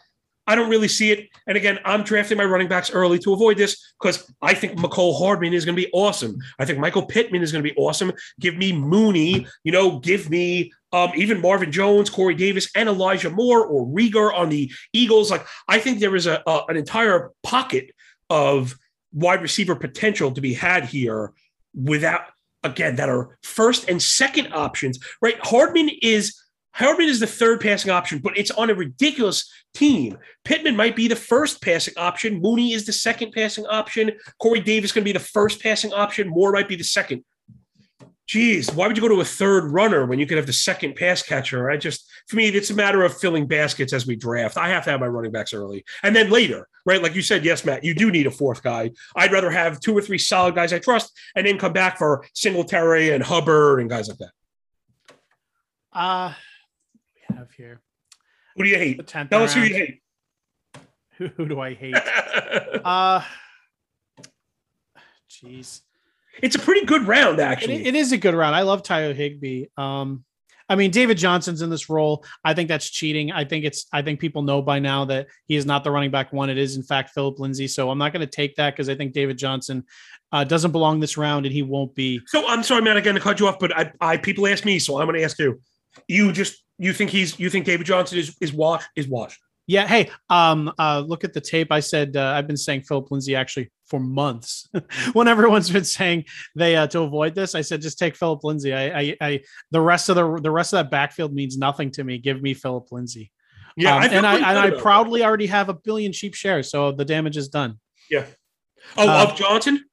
I don't really see it. And again, I'm drafting my running backs early to avoid this because I think Mecole Hardman is going to be awesome. I think Michael Pittman is going to be awesome. Give me Mooney, you know, give me um, even Marvin Jones, Corey Davis, and Elijah Moore or Reagor on the Eagles. Like, I think there is a, a an entire pocket of wide receiver potential to be had here without, again, that are first and second options, right? Hardman is Hardman is the third passing option, but it's on a ridiculous team. Pittman might be the first passing option. Mooney is the second passing option. Corey Davis going to be the first passing option. Moore might be the second. Geez, why would you go to a third runner when you could have the second pass catcher? I just, for me, it's a matter of filling baskets as we draft. I have to have my running backs early. And then later, right? Like you said, yes, Matt, you do need a fourth guy. I'd rather have two or three solid guys I trust and then come back for Singletary and Hubbard and guys like that. Uh have here Who do you hate? 10th Tell us who you hate. Who, who do I hate? <laughs> uh jeez. it's a pretty good round, It, actually. it is a good round. I love Tayo Higby. Um, I mean, David Johnson's in this role. I think that's cheating. I think it's. I think people know by now that he is not the running back one. It is in fact Philip Lindsay. So I'm not going to take that because I think David Johnson uh, doesn't belong this round, and he won't be. so I'm sorry, man, again to cut you off, but I, I people ask me, so I'm going to ask you. You just you think he's you think David Johnson is is washed is washed. Yeah. Hey. Um. Uh. Look at the tape. I said uh, I've been saying Philip Lindsay actually for months. <laughs> when everyone's been saying they uh, to avoid this, I said just take Philip Lindsay. I, I. I. The rest of the the rest of that backfield means nothing to me. Give me Philip Lindsay. Yeah, Um, I and I and I proudly already have a billion cheap shares, so the damage is done. Yeah. Oh, uh, of Johnson.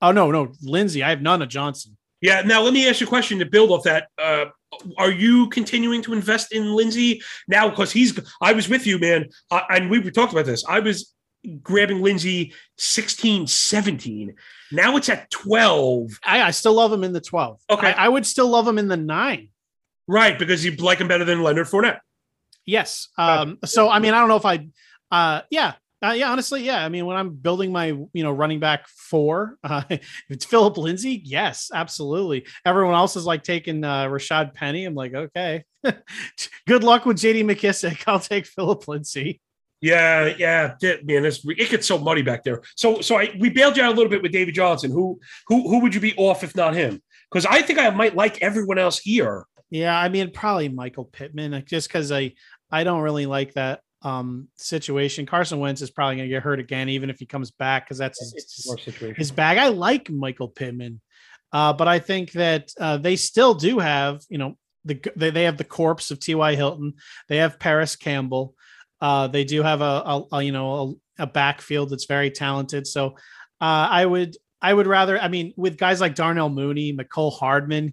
Oh no, no, Lindsay. I have none of Johnson. Yeah. Now let me ask you a question to build off that. Uh, are you continuing to invest in Lindsay now? Because he's. I was with you, man, I, and we talked about this. I was grabbing Lindsay 16, 17. Now it's at 12. I, I still love him in the twelve. Okay. I, I would still love him in the nine. Right, because you like him better than Leonard Fournette. Yes. Um. So I mean, I don't know if I. Uh. Yeah. Uh, yeah, honestly, yeah. I mean, when I'm building my, you know, running back four, <laughs> uh, it's Philip Lindsay, yes, absolutely. Everyone else is like taking uh, Rashaad Penny. I'm like, okay, <laughs> good luck with JD McKissic. <laughs> I'll take Philip Lindsay. Yeah, yeah, man, it gets so muddy back there. So, so I we bailed you out a little bit with David Johnson. Who, who, who would you be off if not him? Because I think I might like everyone else here. Yeah, I mean, probably Michael Pittman, just because I I don't really like that um situation. Carson Wentz is probably gonna get hurt again, even if he comes back, because that's his, situation. his bag. I like Michael Pittman, uh, but I think that uh, they still do have, you know, the they, they have the corpse of T.Y. Hilton. They have Parris Campbell. Uh, they do have a, a, a you know a, a backfield that's very talented. So uh, I would I would rather I mean with guys like Darnell Mooney, Mecole Hardman,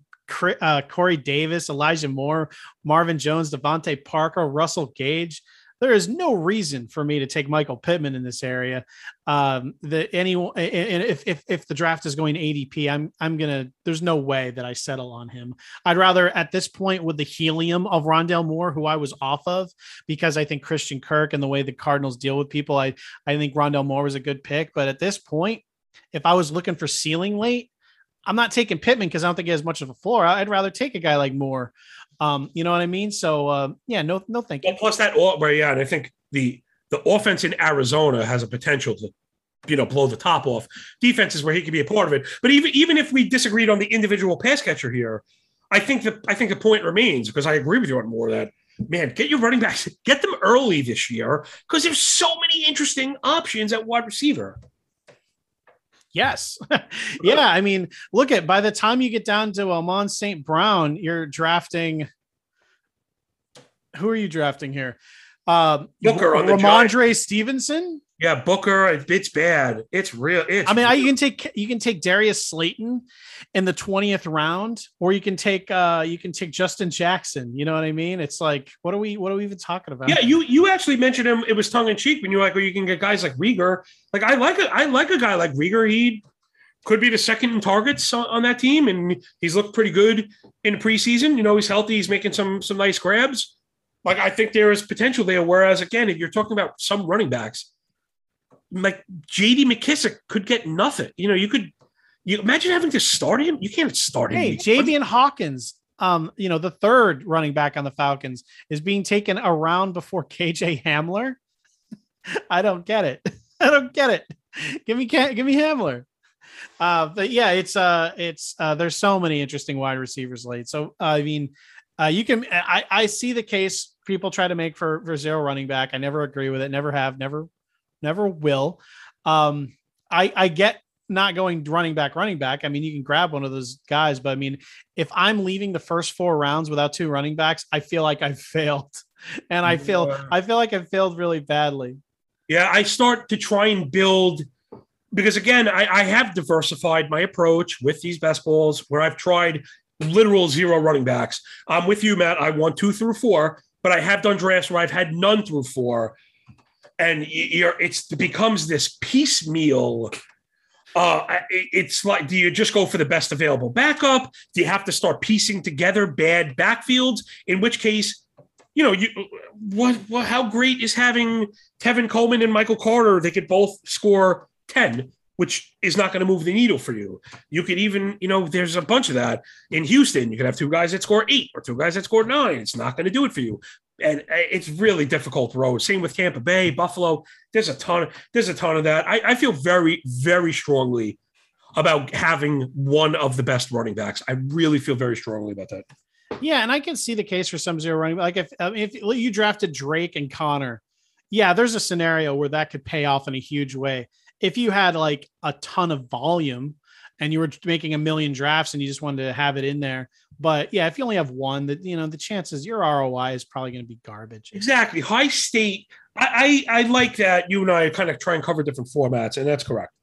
uh, Corey Davis, Elijah Moore, Marvin Jones, DeVante Parker, Russell Gage. There is no reason for me to take Michael Pittman in this area. Um, the anyone and if, if if the draft is going ADP, I'm I'm gonna. There's no way that I settle on him. I'd rather at this point with the helium of Rondale Moore, who I was off of, because I think Christian Kirk and the way the Cardinals deal with people, I I think Rondale Moore was a good pick. But at this point, if I was looking for ceiling late, I'm not taking Pittman because I don't think he has much of a floor. I'd rather take a guy like Moore. Um, you know what I mean? So uh, yeah, no, no, thank you. Well, plus that, right, yeah, and I think the the offense in Arizona has a potential to, you know, blow the top off. Defense is where he could be a part of it. But even even if we disagreed on the individual pass catcher here, I think the I think the point remains because I agree with you on more that man, get your running backs, get them early this year because there's so many interesting options at wide receiver. Yes. <laughs> <laughs> yeah. I mean, look at by the time you get down to Amon St. Brown, you're drafting. Who are you drafting here? Um, Booker on the Rhamondre Stevenson. Yeah, Booker, it's bad. It's real. It's I mean, I, you can take you can take Darius Slayton in the twentieth round, or you can take uh you can take Justin Jackson. You know what I mean? It's like, what are we what are we even talking about? Yeah, you you actually mentioned him. It was tongue in cheek when you're like, well, you can get guys like Reagor. Like I like a I like a guy like Reagor. He could be the second in targets on, on that team, and he's looked pretty good in the preseason. You know, he's healthy. He's making some some nice grabs. Like I think there is potential there. Whereas again, if you're talking about some running backs, like J.D. McKissic could get nothing. You know, you could you imagine having to start him. You can't start him. Hey, Javian Hawkins, um, you know, the third running back on the Falcons is being taken around before KJ Hamler. <laughs> I don't get it. <laughs> I don't get it. Give me give me Hamler. Uh, but yeah, it's uh, it's uh, there's so many interesting wide receivers late. So uh, I mean, uh, you can I I see the case people try to make for for zero running back. I never agree with it. Never have. Never never will. Um, I I get not going running back, running back. I mean, you can grab one of those guys, but I mean, if I'm leaving the first four rounds without two running backs, I feel like I've <laughs> failed, and I feel Yeah. I feel like I've failed really badly. Yeah, I start to try and build because again, I, I have diversified my approach with these best balls where I've tried literal zero running backs. I'm with you, Matt. I want two through four, but I have done drafts where I've had none through four. And you're it's it becomes this piecemeal Uh, it's like, do you just go for the best available backup? Do you have to start piecing together bad backfields? In which case, you know, you what, what how great is having Tevin Coleman and Michael Carter? They could both score 10, which is not going to move the needle for you. You could even, you know, there's a bunch of that in Houston. You could have two guys that score eight or two guys that score nine. It's not going to do it for you. And uh, it's really difficult road. Same with Tampa Bay, Buffalo. There's a ton. There's a ton of that. I, I feel very, very strongly about having one of the best running backs. I really feel very strongly about that. Yeah, and I can see the case for some zero running. Like if if you drafted Drake and Conner, yeah, there's a scenario where that could pay off in a huge way. If you had like a ton of volume and you were making a million drafts and you just wanted to have it in there, but yeah, if you only have one, that you know the chances your ROI is probably going to be garbage. Exactly, high state. I, I I like that you and I kind of try and cover different formats, and that's correct.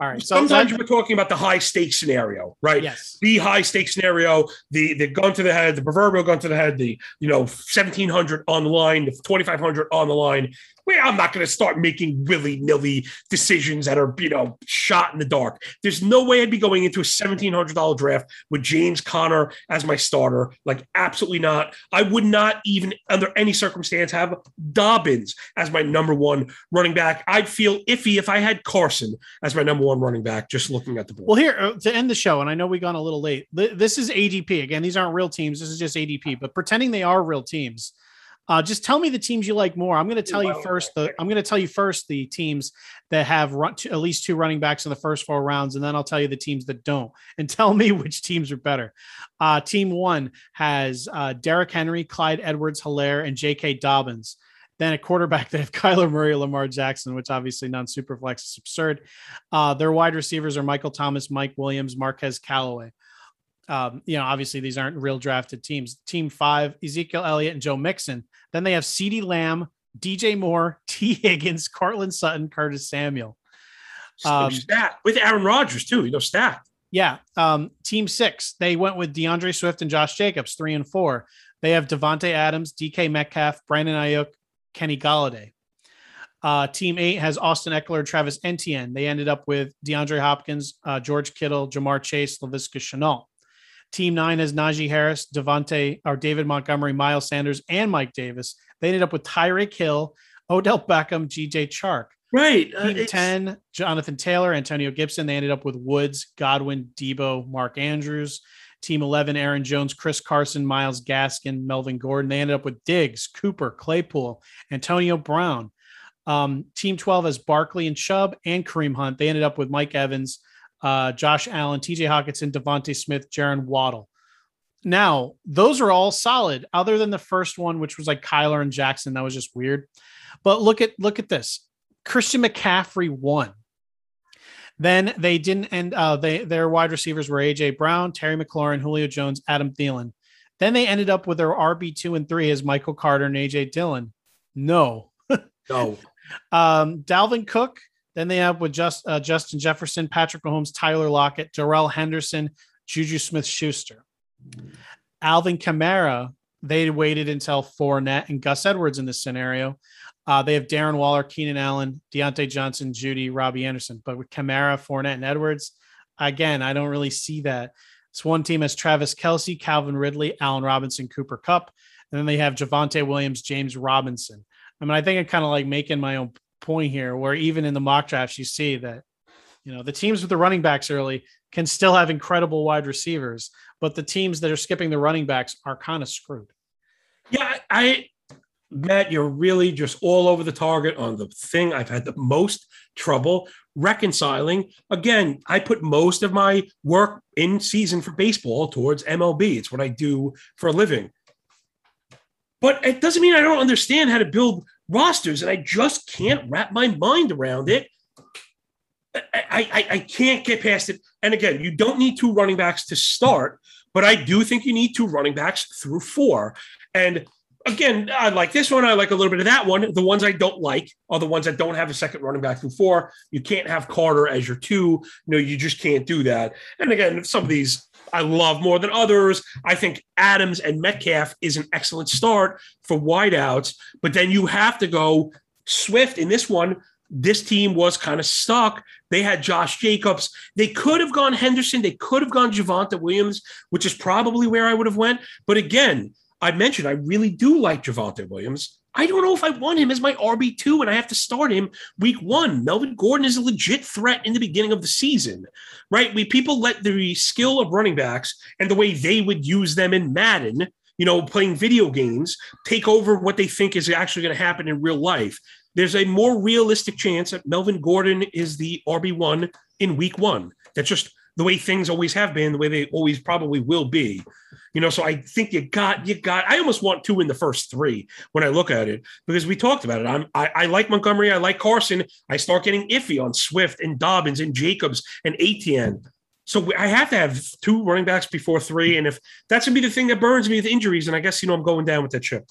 All right. So sometimes we're talking about the high stakes scenario, right? Yes. The high stakes scenario, the the gun to the head, the proverbial gun to the head, the you know seventeen hundred on the line, the twenty five hundred on the line, I'm not going to start making willy nilly decisions that are, you know, shot in the dark. There's no way I'd be going into a $1,700 draft with James Conner as my starter. Like, absolutely not. I would not even, under any circumstance, have Dobbins as my number one running back. I'd feel iffy if I had Carson as my number one running back, just looking at the board. Well, here uh, to end the show, and I know we gone a little late. This is ADP. Again, these aren't real teams. This is just ADP, but pretending they are real teams. Uh, just tell me the teams you like more. I'm going to tell you first. The I'm going to tell you first the teams that have run at least two running backs in the first four rounds, and then I'll tell you the teams that don't, and tell me <laughs> which teams are better. Uh, team one has uh, Derrick Henry, Clyde Edwards-Hilaire, and J.K. Dobbins. Then a quarterback, <laughs> they have Kyler Murray, Lamar Jackson, which obviously non superflex is absurd. Uh, their wide receivers are Michael Thomas, Mike Williams, Marquez Callaway. Um, you know, obviously these aren't real drafted teams. Team five, Ezekiel Elliott and Joe Mixon. Then they have CeeDee Lamb, DJ Moore, <laughs> T. Higgins, Courtland Sutton, Curtis Samuel. Um, stacked with Aaron Rodgers too, you know, stacked. Yeah. Um, team six, they went with D'Andre Swift and Josh Jacobs, three and four. They have Davante Adams, DK Metcalf, Brandon Aiyuk, Kenny Golladay. Uh, team eight has Austin Ekeler, Travis Etienne. They ended up with DeAndre Hopkins, uh, George Kittle, Ja'Marr Chase, Laviska Shenault. Team nine has Najee Harris, Devontae, or David Montgomery, Miles Sanders, and Mike Davis. They ended up with Tyreek Hill, Odell Beckham, GJ Chark. Right. Uh, Team 10, Jonathan Taylor, Antonio Gibson. They ended up with Woods, Godwin, Deebo, Mark Andrews. Team 11, Aaron Jones, Chris Carson, Myles Gaskin, Melvin Gordon. They ended up with Diggs, Cooper, Claypool, Antonio Brown. Um, team 12 has Barkley and Chubb and Kareem Hunt. They ended up with Mike Evans, uh, Josh Allen, TJ Hockenson, DeVonta Smith, Jaren Waddle. Now, those are all solid, other than the first one, which was like Kyler and Jackson. That was just weird. But look at look at this. Christian McCaffrey won. Then they didn't end uh, they their wide receivers were AJ Brown, Terry McLaurin, Julio Jones, Adam Thielen. Then they ended up with their RB two and three as Michael Carter and AJ Dillon. No. no. <laughs> um, Dalvin Cook, then they have with just uh, Justin Jefferson, Patrick Mahomes, Tyler Lockett, Darrell Henderson, Juju Smith Schuster. Alvin Kamara, they waited until Fournette and Gus Edwards in this scenario. Uh, they have Darren Waller, Keenan Allen, Diontae Johnson, Jeudy, Robbie Anderson. But with Kamara, Fournette, and Edwards, again, I don't really see that. It's one team has Travis Kelce, Calvin Ridley, Allen Robinson, Cooper Kupp. And then they have Javonte Williams, James Robinson. I mean, I think I'm kind of like making my own point here where even in the mock drafts, you see that, you know, the teams with the running backs early can still have incredible wide receivers, but the teams that are skipping the running backs are kind of screwed. Yeah, I, Matt, you're really just all over the target on the thing I've had the most trouble reconciling. Again, I put most of my work in season for baseball towards MLB. It's what I do for a living. But it doesn't mean I don't understand how to build rosters, and I just can't wrap my mind around it. I, I, I can't get past it. And again, you don't need two running backs to start, but I do think you need two running backs through four. And again, I like this one. I like a little bit of that one. The ones I don't like are the ones that don't have a second running back through four. You can't have Carter as your two. No, you just can't do that. And again, some of these I love more than others. I think Adams and Metcalf is an excellent start for wideouts, but then you have to go Swift in this one. this team was kind of stuck. They had Josh Jacobs. They could have gone Henderson. They could have gone Javonte Williams, which is probably where I would have went. But again, I mentioned I really do like Javonte Williams. I don't know if I want him as my RB2 and I have to start him week one. Melvin Gordon is a legit threat in the beginning of the season, right? We people let the skill of running backs and the way they would use them in Madden, you know, playing video games, take over what they think is actually going to happen in real life. There's a more realistic chance that Melvin Gordon is the RB1 in week one. That's just the way things always have been, the way they always probably will be. You know, so I think you got you got. I almost want two in the first three when I look at it because we talked about it. I'm I, I like Montgomery, I like Carson. I start getting iffy on Swift and Dobbins and Jacobs and Etienne. So I have to have two running backs before three, and if that's gonna be the thing that burns me with injuries, and I guess you know I'm going down with that chip.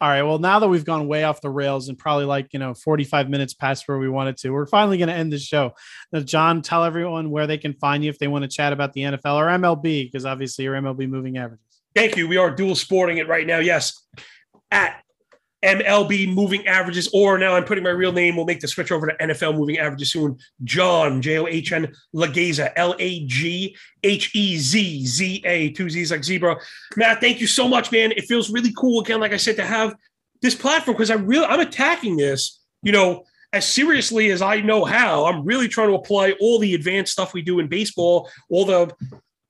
All right. Well, now that we've gone way off the rails and probably like, you know, 45 minutes past where we wanted to, we're finally going to end the show. Now, John, tell everyone where they can find you if they want to chat about the NFL or MLB, because obviously your MLB moving averages. Thank you. We are dual sporting it right now. Yes. At MLB moving averages, or now I'm putting my real name. We'll make the switch over to NFL moving averages soon. John, J O H N Laghezza, L A G H E Z Z A, two Z's like zebra. Matt, thank you so much, man. It feels really cool again, like I said, to have this platform because I really I'm attacking this, you know, as seriously as I know how. I'm really trying to apply all the advanced stuff we do in baseball, all the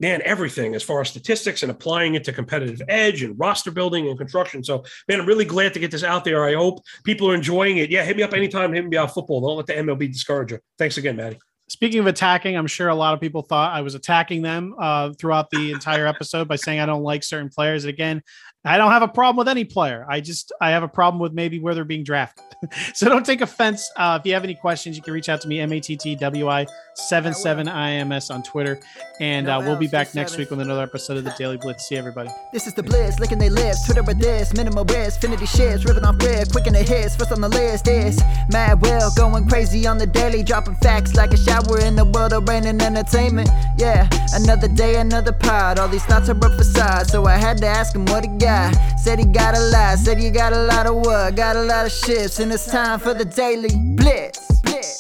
man, everything as far as statistics and applying it to competitive edge and roster building and construction. So, man, I'm really glad to get this out there. I hope people are enjoying it. Yeah, hit me up anytime. Hit me about football. Don't let the MLB discourage you. Thanks again, Maddie. Speaking of attacking, I'm sure a lot of people thought I was attacking them uh, throughout the entire episode by saying I don't like certain players. again, I don't have a problem with any player. I just I have a problem with maybe where they're being drafted. <laughs> so don't take offense. Uh, if you have any questions, you can reach out to me, M A T T W I 77 IMS on Twitter. And uh, we'll be back next week with another episode of the Daily Blitz. See everybody. This is the Blitz, licking they lips. Twitter with this, minimal risk, finity shits, ripping off rib, quick in the hits. First on the list is Mad Will, going crazy on the daily, dropping facts like a shower in the world of rain and entertainment. Yeah, another day, another pod. All these thoughts are up for size, so I had to ask him what he got. Said he got a lot, said you got a lot of work, got a lot of shifts, and it's time for the Daily blitz. Blitz.